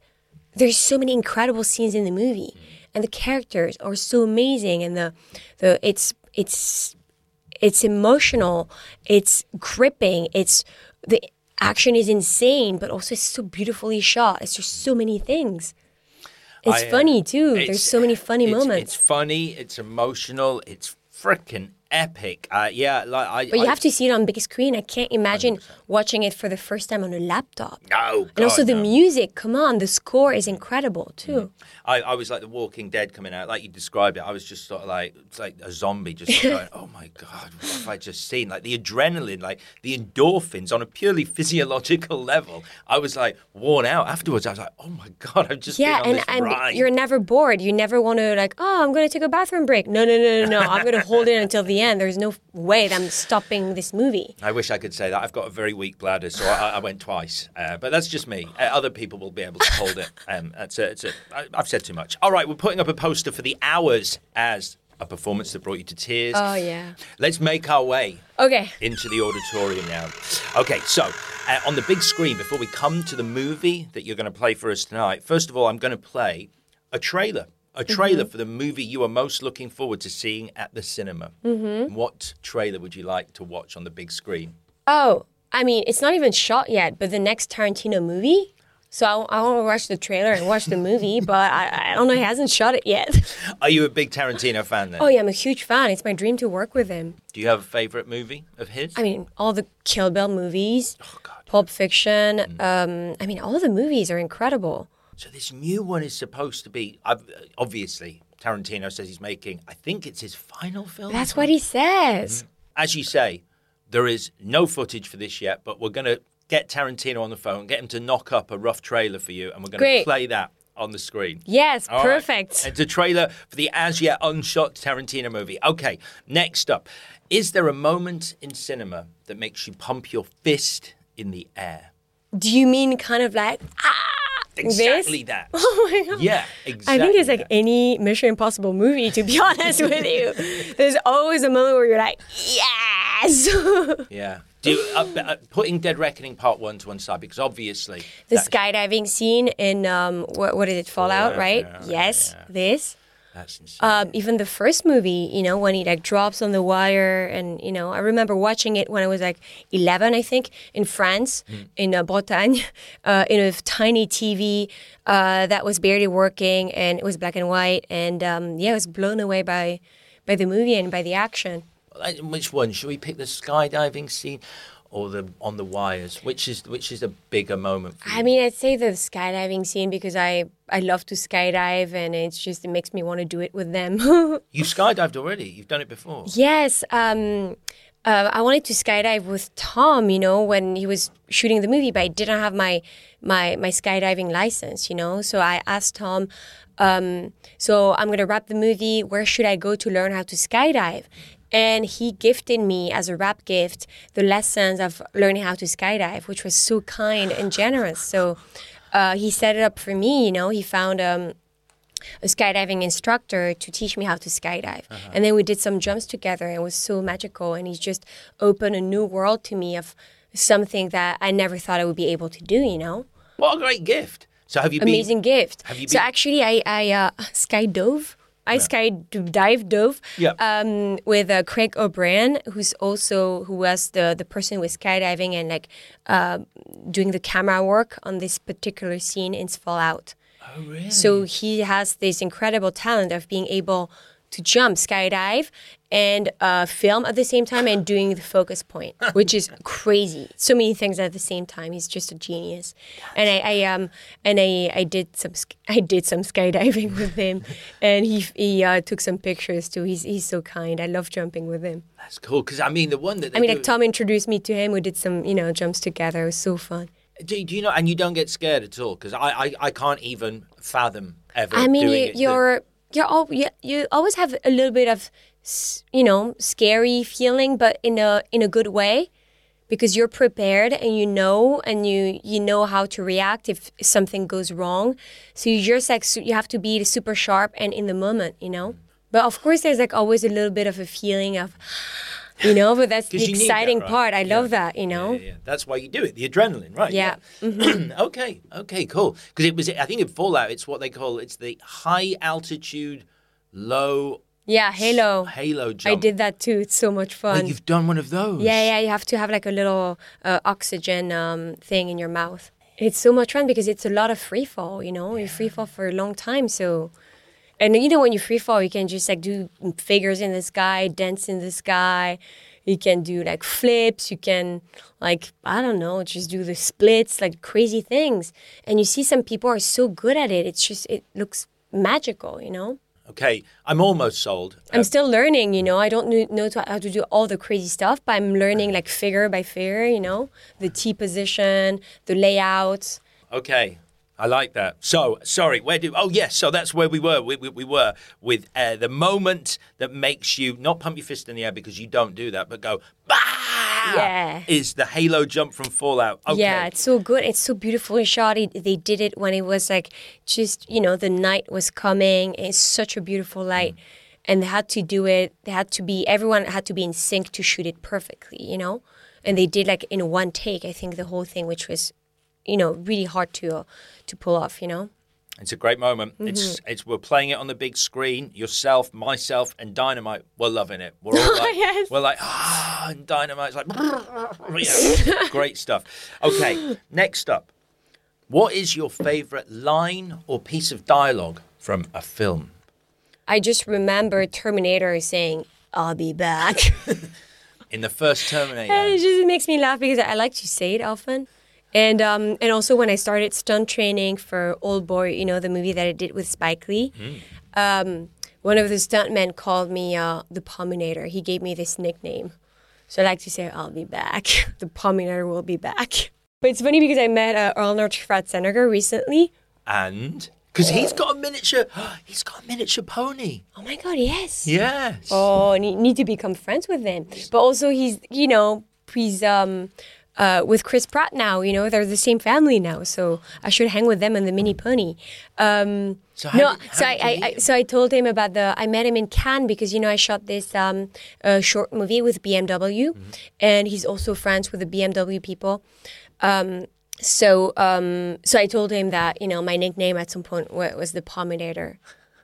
there's so many incredible scenes in the movie and the characters are so amazing and the the it's it's it's emotional, it's gripping, it's the action is insane, but also it's so beautifully shot. It's just so many things. It's I, uh, funny too. It's- There's so many funny it's- moments. It's funny. It's emotional. It's freaking epic. Uh, yeah, like I. but you I- have to see it on big screen. I can't imagine watching it for the first time on a laptop. No, and also God, the no. music. Come on, the score is incredible too. I, I was like the Walking Dead coming out, like you described it. I was just sort of like it's like a zombie, just sort of going, "Oh my god, what have I just seen?" Like the adrenaline, like the endorphins on a purely physiological level. I was like worn out afterwards. I was like, "Oh my god, I've just Yeah, and, and ride." you're never bored. You never want to like, oh, I'm going to take a bathroom break. No, no, no, no, no. I'm going to hold it until the end. There's no way that I'm stopping this movie. I wish I could say that. I've got a very weak bladder, so I, I went twice. Uh, but that's just me. Uh, other people will be able to hold it. Um, that's a, it's a, I, I've said too much. All right, we're putting up a poster for the hours as a performance that brought you to tears. Oh yeah. Let's make our way Okay. into the auditorium now. Okay, so uh, on the big screen, before we come to the movie that you're going to play for us tonight, first of all, I'm going to play a trailer. A trailer for the movie you are most looking forward to seeing at the cinema. Mm-hmm. What trailer would you like to watch on the big screen? Oh, I mean, it's not even shot yet, but the next Tarantino movie. So I, I want to watch the trailer and watch the movie, but I, I don't know. He hasn't shot it yet. Are you a big Tarantino fan then? Oh yeah, I'm a huge fan. It's my dream to work with him. Do you have a favorite movie of his? I mean, all the Kill Bill movies, oh, God. Pulp Fiction. Um, I mean, all the movies are incredible. So this new one is supposed to be obviously Tarantino says he's making. I think it's his final film. That's what he says. As you say, there is no footage for this yet, but we're going to get Tarantino on the phone, get him to knock up a rough trailer for you, and we're going to play that on the screen. Yes, All right. perfect. It's a trailer for the as yet unshot Tarantino movie. Okay, next up. Is there a moment in cinema that makes you pump your fist in the air? Do you mean kind of like ah? Exactly this? that. Oh my god. Yeah, exactly. I think it's like that. any Mission Impossible movie, to be honest with you. There's always a moment where you're like, yes. Yeah. Do you, uh, uh, putting Dead Reckoning Part One to one side because obviously the skydiving scene in um, what, what did it Fallout, Fallout, right? yeah, yes, yeah. this. That's insane. Um, even the first movie, you know, when he like drops on the wire, and you know, I remember watching it when I was like 11, I think, in France, in uh, Bretagne, uh, in a tiny TV uh, that was barely working, and it was black and white, and um, yeah, I was blown away by by the movie and by the action. Which one should we pick? The skydiving scene or the on the wires? Which is which is a bigger moment? For you? I mean, I'd say the skydiving scene because I I love to skydive, and it's just it makes me want to do it with them. you skydived already. You've done it before. Yes. Um, uh, I wanted to skydive with Tom, you know, when he was shooting the movie, but I didn't have my my my skydiving license, you know. So I asked Tom, um, so I'm gonna wrap the movie. Where should I go to learn how to skydive? And he gifted me as a wrap gift the lessons of learning how to skydive, which was so kind and generous. So uh, he set it up for me, you know. He found um, a skydiving instructor to teach me how to skydive. And then we did some jumps together and it was so magical. And he just opened a new world to me of something that I never thought I would be able to do, you know? What a great gift! So have you been Amazing gift. have you so actually, I, I uh, skydove. I skydive dove Yeah. um, with uh, Craig O'Brien, who's also who was the the person who was skydiving and like uh, doing the camera work on this particular scene in Fallout. Oh really? So he has this incredible talent of being able to jump, skydive, and uh, film at the same time and doing the focus point, which is crazy. So many things at the same time. He's just a genius. And I, I um and I, I did some I did some skydiving with him, and he he uh, took some pictures too. He's he's so kind. I love jumping with him. That's cool because I mean the one that they I mean, do, like Tom introduced me to him. We did some you know jumps together. It was so fun. do, do you know? And you don't get scared at all because I, I I can't even fathom ever. I mean, you, it. You're all you, you always have a little bit of you know scary feeling, but in a in a good way, because you're prepared and you know and you you know how to react if something goes wrong. So you just like you have to be super sharp and in the moment, you know. But of course, there's like always a little bit of a feeling of. You know, but that's the need that, exciting right? part. I Yeah. love that. You know, Yeah, yeah. That's why you do it. The adrenaline, right? Yeah. okay. Okay. Cool. Because it was. I think in Fallout, it's what they call. It's the high altitude, low yeah. Halo. halo jump. I did that too. It's so much Oh, fun. you've done one of those. Yeah, yeah, you have to have like a little uh, oxygen um, thing in your mouth. It's so much fun because it's a lot of free fall, you know? You free fall for a long time, so. And you know, when you free fall, you can just like do figures in the sky, dance in the sky. You can do like flips. You can like I don't know, just do the splits, like crazy things. And you see some people are so good at it. It's just it looks magical, you know. Okay. I'm almost sold. I'm um, still learning, you know. I don't know to, how to do all the crazy stuff, but I'm learning like figure by figure, you know, the T position, the layouts. Okay. I like that. So, sorry, where do? Oh, yes. So that's where we were. We, we, we were with uh, the moment that makes you not pump your fist in the air because you don't do that, but go bah. Yeah. Is the halo jump from Fallout? Okay. Yeah, it's so good. It's so beautifully shot. It, they did it when it was like just, you know, the night was coming. It's such a beautiful light. and they had to do it. They had to be everyone had to be in sync to shoot it perfectly, you know. And they did like in one take, I think the whole thing, which was, you know, really hard to uh, to pull off, you know. It's a great moment. Mm-hmm. It's it's we're playing it on the big screen. Yourself, myself, and Dynamite. We're loving it. We're all like, Yes. we're like, ah, and Dynamite's like, yeah, great stuff. Okay, next up, what is your favourite line or piece of dialogue from a film? I just remember Terminator saying, "I'll be back." In the first Terminator, it just makes me laugh because I like to say it often. And um, and also when I started stunt training for Old Boy, you know, the movie that I did with Spike Lee, um, one of the stuntmen called me uh, the Pominator. He gave me this nickname. So I like to say, I'll be back. the Pominator will be back. But it's funny because I met uh, Arnold Schwarzenegger recently. and because he's got a miniature, he's got a miniature pony. Oh my God, yes. Yes. Oh, and you need to become friends with him. But also, he's you know he's um uh, with Chris Pratt now. You know they're the same family now, so I should hang with them and the mini pony. Um, So no, did- so I, I, I so I told him about the. I met him in Cannes because you know I shot this um, uh, short movie with BMW, Mm-hmm. and he's also friends with the BMW people. Um, so um, so I told him that you know my nickname at some point wa- was the Pominator,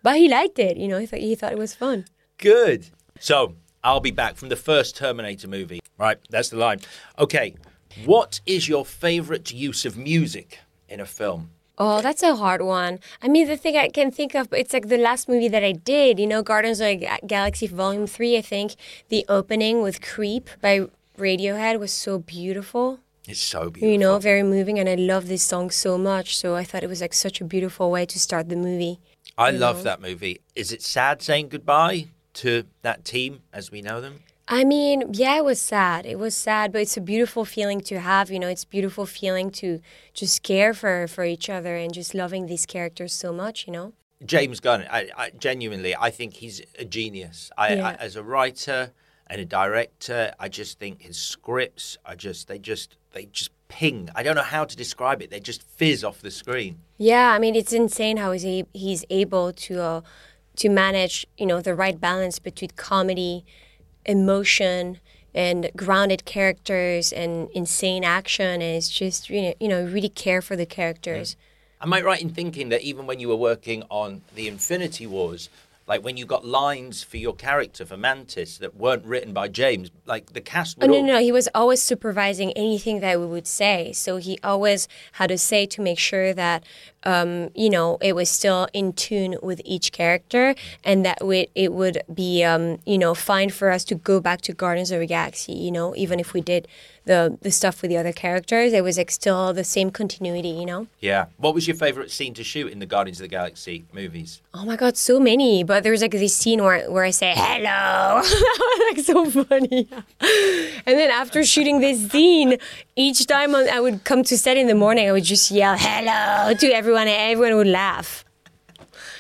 but he liked it. You know, he thought he thought it was fun. Good. So I'll be back from the first Terminator movie. Right, that's the line. Okay, what is your favourite use of music in a film? Oh, that's a hard one. I mean, the thing I can think of, it's like the last movie that I did, you know, Guardians of the Galaxy Volume 3, I think. The opening with Creep by Radiohead was so beautiful, It's so beautiful. you know, very moving. And I love this song so much. So I thought it was like such a beautiful way to start the movie. I love that movie. Is it sad saying goodbye to that team as we know them? I mean, yeah, it was sad. It was sad, but it's a beautiful feeling to have. You know, it's a beautiful feeling to just care for for each other and just loving these characters so much. You know. James Gunn, I, I genuinely, I think he's a genius. I, Yeah. I, as a writer and a director, I just think his scripts are just they just they just ping. I don't know how to describe it. They just fizz off the screen. Yeah, I mean, it's insane how he's, he's able to uh, to manage, you know, the right balance between comedy, emotion, and grounded characters and insane action. And it's just, you know, you know, really care for the characters. Am I right in thinking that even when you were working on the Infinity Wars, like when you got lines for your character for Mantis that weren't written by James, like the cast Oh would no, no, no, he was always supervising anything that we would say. So he always had to say to make sure that, um, you know, it was still in tune with each character, and that we, it would be, um, you know, fine for us to go back to Guardians of the Galaxy. You know, even if we did the the stuff with the other characters, it was like still the same continuity. You know. Yeah. What was your favorite scene to shoot in the Guardians of the Galaxy movies? Oh my god, so many. But there was like this scene where, where I say hello. like so funny. and then after shooting this scene, each time I would come to set in the morning, I would just yell hello to everyone and everyone would laugh.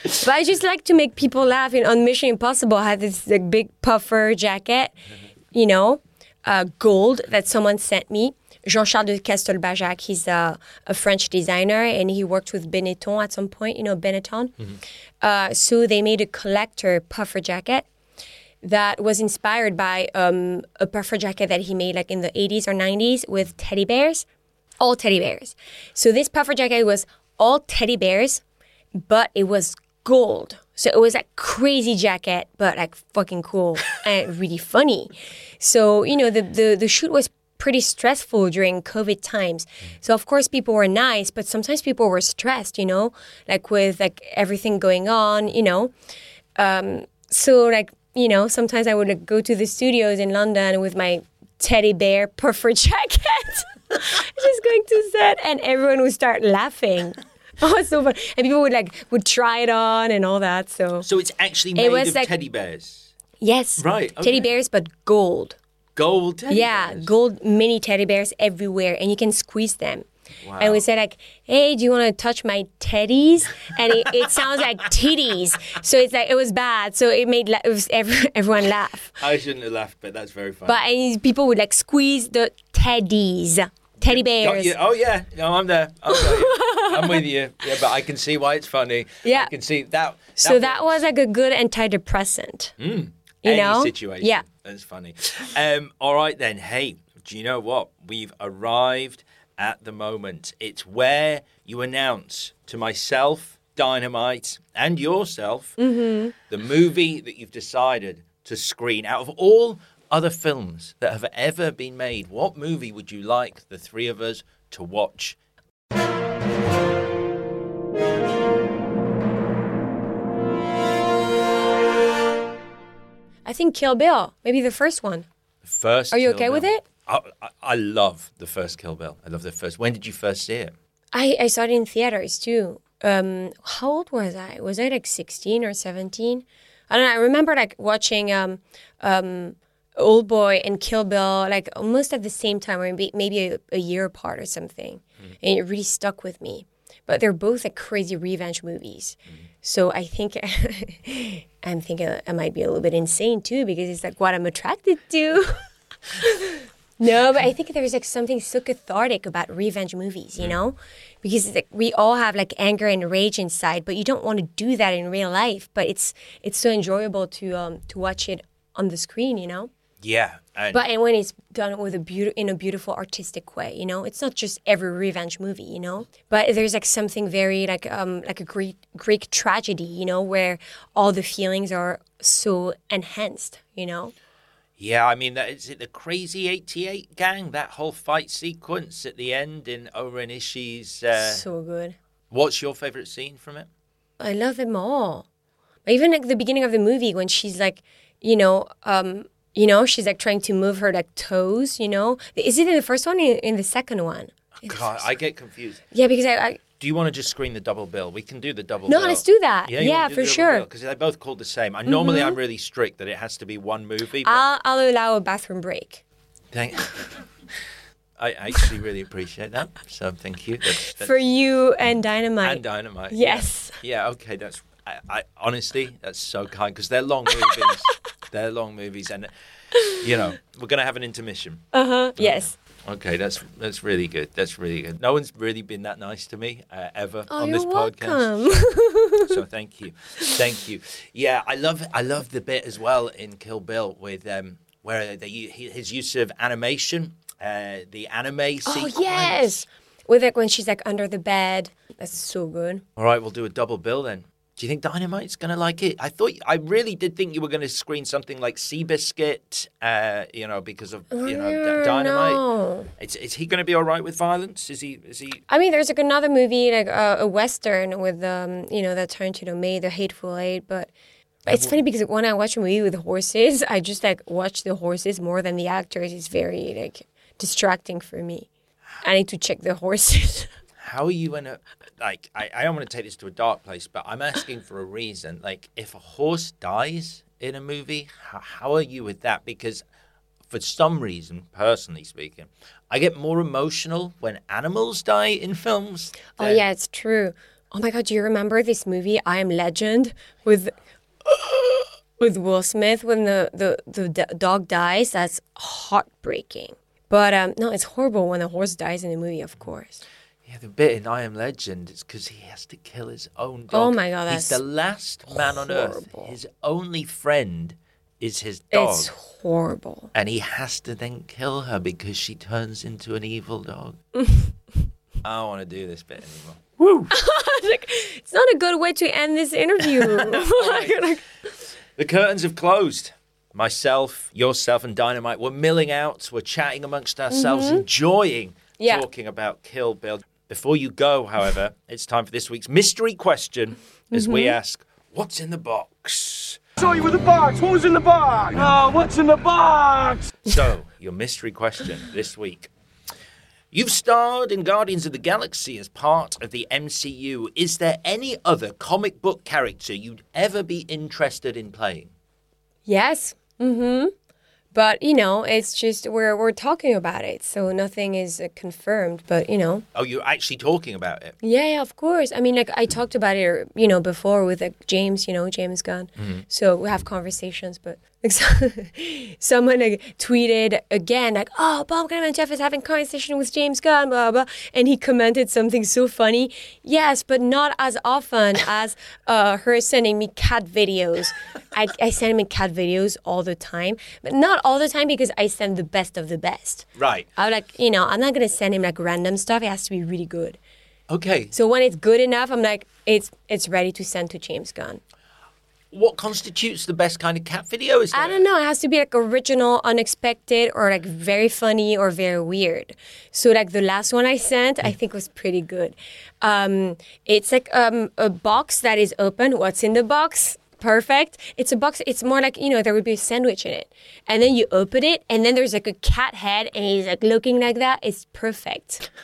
But I just like to make people laugh. And on Mission Impossible, I had this like big puffer jacket, you know, uh, gold that someone sent me. Jean-Charles de Castelbajac, he's a, a French designer and he worked with Benetton at some point, you know, Benetton. Uh, so they made a collector puffer jacket that was inspired by um, a puffer jacket that he made like in the 80s or 90s with teddy bears, all teddy bears. So this puffer jacket was all teddy bears, but it was gold. So it was like crazy jacket, but like fucking cool and really funny. So, you know, the, the, the shoot was pretty stressful during COVID times. So of course people were nice, but sometimes people were stressed, you know, like with like everything going on, you know. Um, so like, you know, sometimes I would like, go to the studios in London with my teddy bear puffer jacket, just going to set, and everyone would start laughing. Oh, it's so fun! And people would like would try it on and all that. So So it's actually made was of like- teddy bears. yes, Right, okay. teddy bears, but gold. Gold teddy Yeah, bears. gold mini teddy bears everywhere, and you can squeeze them. And we said like, "Hey, do you want to touch my teddies?" And it, it sounds like titties, so it's like it was bad. So it made it was every, everyone laugh. I shouldn't have laughed, but that's very funny. But and people would like squeeze the teddies, teddy bears. Oh yeah, no, I'm there. I'm. I'm with you. Yeah, but I can see why it's funny. Yeah. I can see that. So that was like a good antidepressant. you any know? situation. Yeah. That's funny. Um, all right then. Hey, do you know what? We've arrived at the moment. It's where you announce to myself, Dynamite, and yourself Mm-hmm. the movie that you've decided to screen out of all other films that have ever been made. What movie would you like the three of us to watch? I think Kill Bill, maybe the first one. The first. Are you Kill okay with it? I, I, I love the first Kill Bill. I love the first. When did you first see it? I, I saw it in theaters too. Um, how old was I? Was I like 16 or 17? I don't know. I remember like watching um, um, Old Boy and Kill Bill like almost at the same time, or maybe, maybe a, a year apart or something. Mm-hmm. And it really stuck with me. But they're both like crazy revenge movies. Mm-hmm. So I think I'm thinking I might be a little bit insane too because it's like what I'm attracted to. No, but I think there's like something so cathartic about revenge movies, you mm. know? Because it's like we all have like anger and rage inside, but you don't want to do that in real life. But it's it's so enjoyable to um to watch it on the screen, you know? Yeah. But and when it's done with a beautiful in a beautiful artistic way, you know, it's not just every revenge movie, you know. But there's like something very like um like a Greek Greek tragedy, you know, where all the feelings are so enhanced, you know. Yeah, I mean, that, is it the Crazy 88 gang? That whole fight sequence at the end in O-Ren Ishii's. Uh, so good. what's your favorite scene from it? I love them all. Even like the beginning of the movie when she's like, you know, um, you know, she's like trying to move her like toes. You know, is it in the first one? Or in the second one? God, I get confused. Yeah, because I, I Do you want to just screen the double bill? We can do the double no, bill. let's do that. Yeah, do for sure. Mm-hmm. Because they're both called the same. And normally I'm really strict that it has to be one movie. But I'll, I'll allow a bathroom break. thank- I actually really appreciate that. So thank you. That's, that's, For you and Dynamite. and Dynamite. yeah. Yes. Yeah, okay, that's I, I honestly that's so kind because they're long movies. They're long movies, and you know we're gonna have an intermission. Uh huh. Yes. Okay, that's that's really good. That's really good. No one's really been that nice to me uh, ever Oh, on this podcast. welcome. So thank you, thank you. Yeah, I love I love the bit as well in Kill Bill with um where they, u- his use of animation, uh, the anime oh sequence. yes. With like when she's like under the bed. That's so good. All right, we'll do a double bill then. Do you think Dynamite's going to like it? I thought, I really did think you were going to screen something like Seabiscuit, uh, you know, because of, you know, Dynamite. no. Is, is he going to be all right with violence? Is he, is he, I mean, there's like another movie, like uh, a western with um, you know, that Tarantino made, The Hateful Eight. But it's funny because when I watch a movie with horses, I just like watch the horses more than the actors. It's very like distracting for me. I need to check the horses. how are you going to, like, I, I don't want to take this to a dark place, but I'm asking for a reason. Like, if a horse dies in a movie, how, how are you with that? Because for some reason, personally speaking, I get more emotional when animals die in films. oh yeah, it's true. Oh my god, do you remember this movie I Am Legend with with Will Smith when the the, the d- dog dies? That's heartbreaking. But um, no, it's horrible when a horse dies in a movie, of course. Yeah, the bit in I Am Legend is because he has to kill his own dog. Oh my God, He's that's the last man on earth. horrible. His only friend is his dog. It's horrible. And he has to then kill her because she turns into an evil dog. I don't want to do this bit anymore. like, it's not a good way to end this interview. Like, The curtains have closed. Myself, yourself, and Dynamite were milling out. We're chatting amongst ourselves, enjoying Mm-hmm. Yeah. talking about Kill Bill. Before you go, however, it's time for this week's mystery question as we Mm-hmm. ask, What's in the box? saw you with the box. What was in the box? Oh, what's in the box? So, your mystery question this week. You've starred in Guardians of the Galaxy as part of the MCU. Is there any other comic book character you'd ever be interested in playing? yes. Mm-hmm. But you know, it's just we're we're talking about it, so nothing is uh, confirmed. But you know, Oh, you're actually talking about it. yeah, yeah, of course. I mean, like I talked about it, you know, before with like James, you know, James Gunn. So we have conversations, but Like, so- someone like, tweeted again, like, "Oh, Pom Klementieff is having conversation with James Gunn, blah blah," and he commented something so funny. Yes, but not as often as uh, her sending me cat videos. I, I send him cat videos all the time, but not all the time because I send the best of the best. Right. I'm like, you know, I'm not gonna send him like random stuff. It has to be really good. Okay. So when it's good enough, I'm like, it's it's ready to send to James Gunn. What constitutes the best kind of cat video? Is I don't know. It has to be like original, unexpected, or like very funny or very weird. So like the last one I sent, I think was pretty good. Um, it's like um, a box that is open. What's in the box? Perfect. It's a box. It's more like you know there would be a sandwich in it, and then you open it, and then there's like a cat head, and he's like looking like that. It's perfect.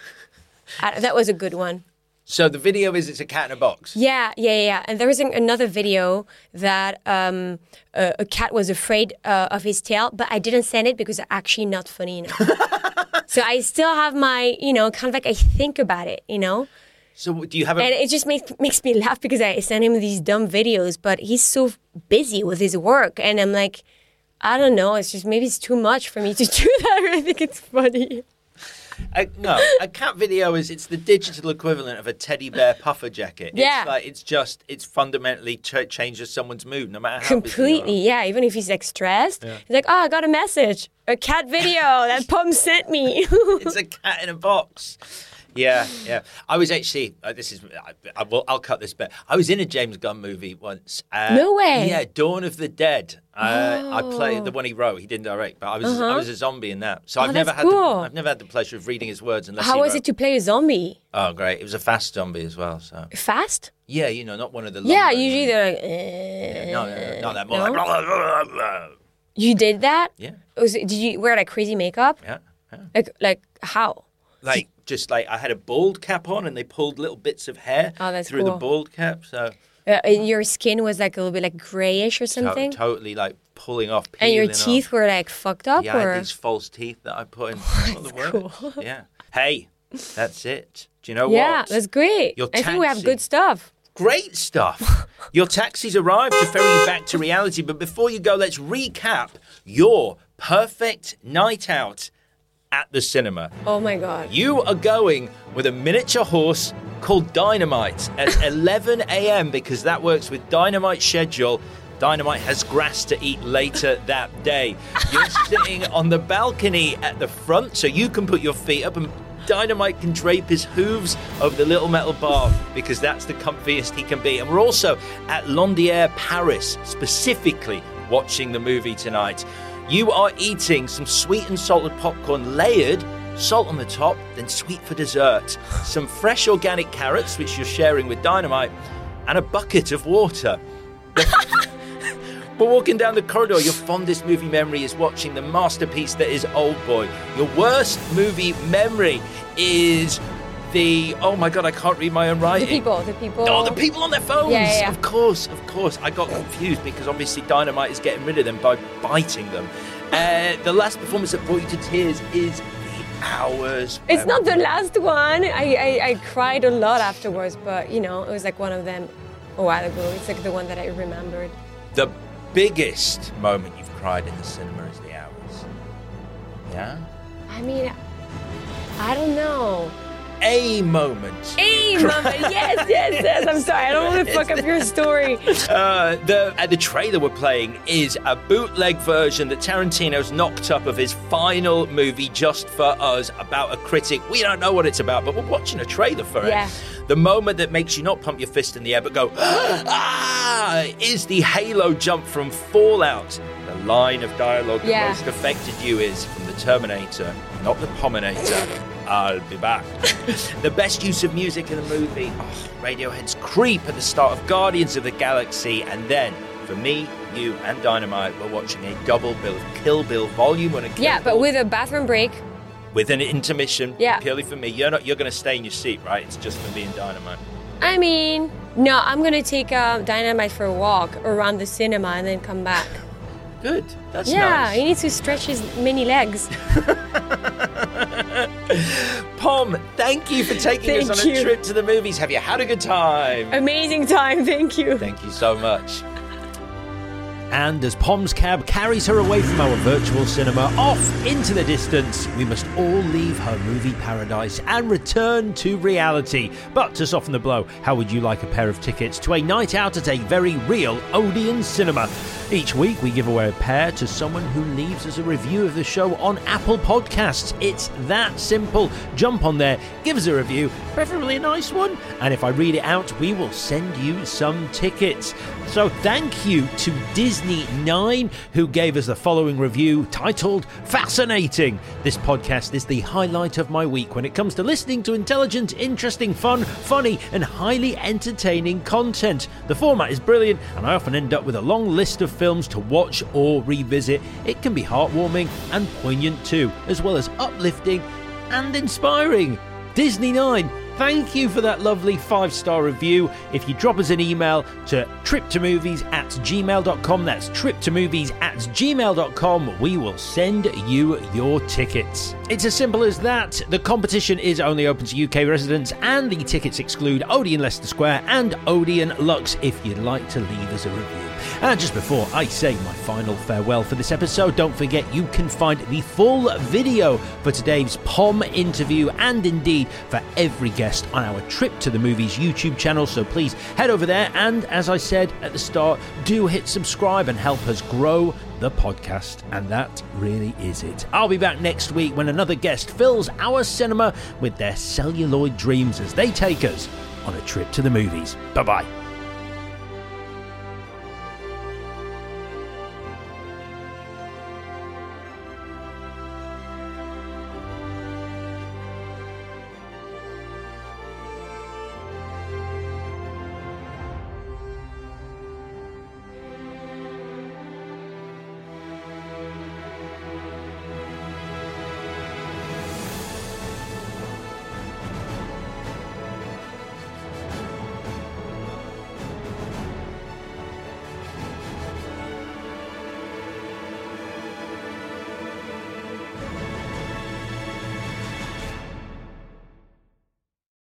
Uh, that was a good one. So the video is it's a cat in a box. Yeah, yeah, yeah. And there was an, another video that um, a, a cat was afraid uh, of his tail, but I didn't send it because it's actually not funny enough. so I still have my, you know, kind of like I think about it, you know, So do you have a? and it just makes makes me laugh because I send him these dumb videos, but he's so busy with his work, and I'm like, I don't know, it's just maybe it's too much for me to do that. I think it's funny. A no, a cat video is it's the digital equivalent of a teddy bear puffer jacket. Yeah. It's like it's just it's fundamentally ch- changes someone's mood no matter how busy you are. Completely, yeah. Even if he's like stressed, he's like, "Oh, I got a message, a cat video that Pom sent me." it's a cat in a box. Yeah, yeah. I was actually. Uh, this is. I, I will. I'll cut this bit. I was in a James Gunn movie once. Uh, No way. Yeah, Dawn of the Dead. Uh, I played the one he wrote. He didn't direct, but I was. I was a zombie in that. So I've Oh, never that's had. The, cool. I've never had the pleasure of reading his words unless. How was it to play a zombie? Oh, great! It was a fast zombie as well. So Fast? yeah, you know, not one of the. Yeah, lumber- usually they're like. eh. No, no, no, not that more. No? Like, You did that? yeah, Was it, did you wear like crazy makeup? yeah, yeah. Like like how? Like just like I had a bald cap on, and they pulled little bits of hair Oh, that's through the bald cap. So Uh, your skin was like a little bit like grayish or to- something, totally like pulling off. and your peeling off. teeth were like fucked up, Yeah, or these false teeth that I put in. all the work. Yeah. Hey, that's it. Do you know yeah, what? Yeah, that's great. Your I think we have good stuff. Great stuff. Your taxi's arrived to ferry you back to reality. But before you go, let's recap your perfect night out at the cinema. Oh my god. You are going with a miniature horse called Dynamite at 11 a.m. because that works with Dynamite's schedule. Dynamite has grass to eat later that day. You're sitting on the balcony at the front so you can put your feet up and Dynamite can drape his hooves over the little metal bar because that's the comfiest he can be. And we're also at Londière, Paris, specifically watching the movie tonight. You are eating some sweet and salted popcorn layered, salt on the top, then sweet for dessert, some fresh organic carrots, which you're sharing with Dynamite, and a bucket of water. But walking down the corridor, your fondest movie memory is watching the masterpiece that is Old Boy. Your worst movie memory is the oh my god, I can't read my own writing. The people, the people. Oh, the people on their phones! Yeah, yeah, yeah. Of course, of course. I got confused because obviously Dynamite is getting rid of them by biting them. Uh, the last performance that brought you to tears is The Hours. It's not the last one. I, I, I cried a lot afterwards, but you know, it was like one of them a while ago. It's like the one that I remembered. The biggest moment you've cried in the cinema is The Hours. Yeah? I mean, I don't know. A moment. A moment. yes, yes, yes. I'm sorry. I don't want to fuck up your story. Uh, the uh, the trailer we're playing is a bootleg version that Tarantino's knocked up of his final movie just for us about a critic. We don't know what it's about, but we're watching a trailer for it. The moment that makes you not pump your fist in the air but go ah is the Halo jump from Fallout. The line of dialogue Yeah. that most affected you is from the Terminator, not the Pominator. I'll be back. the best use of music in the movie, oh, Radiohead's Creep at the start of Guardians of the Galaxy, and then for me, you, and Dynamite, we're watching a double bill of Kill Bill Volume One and Kill Yeah, but with a bathroom break. with an intermission Yeah. purely for me. You're not. You're going to stay in your seat, right? It's just for me and Dynamite. I mean, no, I'm gonna take uh, Dynamite for a walk around the cinema and then come back. Good. That's Yeah, nice. he needs to stretch his many legs. Pom, thank you for taking us Thank on a trip to the movies. Have you had a good time? Amazing time, thank you. Thank you so much. And as Pom's cab carries her away from our virtual cinema off into the distance, we must all leave her movie paradise and return to reality. But to soften the blow, how would you like a pair of tickets to a night out at a very real Odeon cinema? Each week, we give away a pair to someone who leaves us a review of the show on Apple Podcasts. It's that simple. Jump on there, give us a review, preferably a nice one, and if I read it out, we will send you some tickets. So thank you to Disney 9 who gave us the following review titled Fascinating. This podcast is the highlight of my week when it comes to listening to intelligent, interesting, fun, funny, and highly entertaining content. The format is brilliant, and I often end up with a long list of films to watch or revisit. It can be heartwarming and poignant too, as well as uplifting and inspiring. Disney 9 Thank you for that lovely five star review. If you drop us an email to triptomovies at gmail.com, that's triptomovies at gmail.com, we will send you your tickets. It's as simple as that. The competition is only open to UK residents, and the tickets exclude Odeon Leicester Square and Odeon Luxe if you'd like to leave us a review. And just before I say my final farewell for this episode, don't forget you can find the full video for today's POM interview and indeed for every guest on our Trip to the Movies YouTube channel. So please head over there and, as I said at the start, do hit subscribe and help us grow the podcast. And that really is it. I'll be back next week when another guest fills our cinema with their celluloid dreams as they take us on a trip to the movies. Bye bye.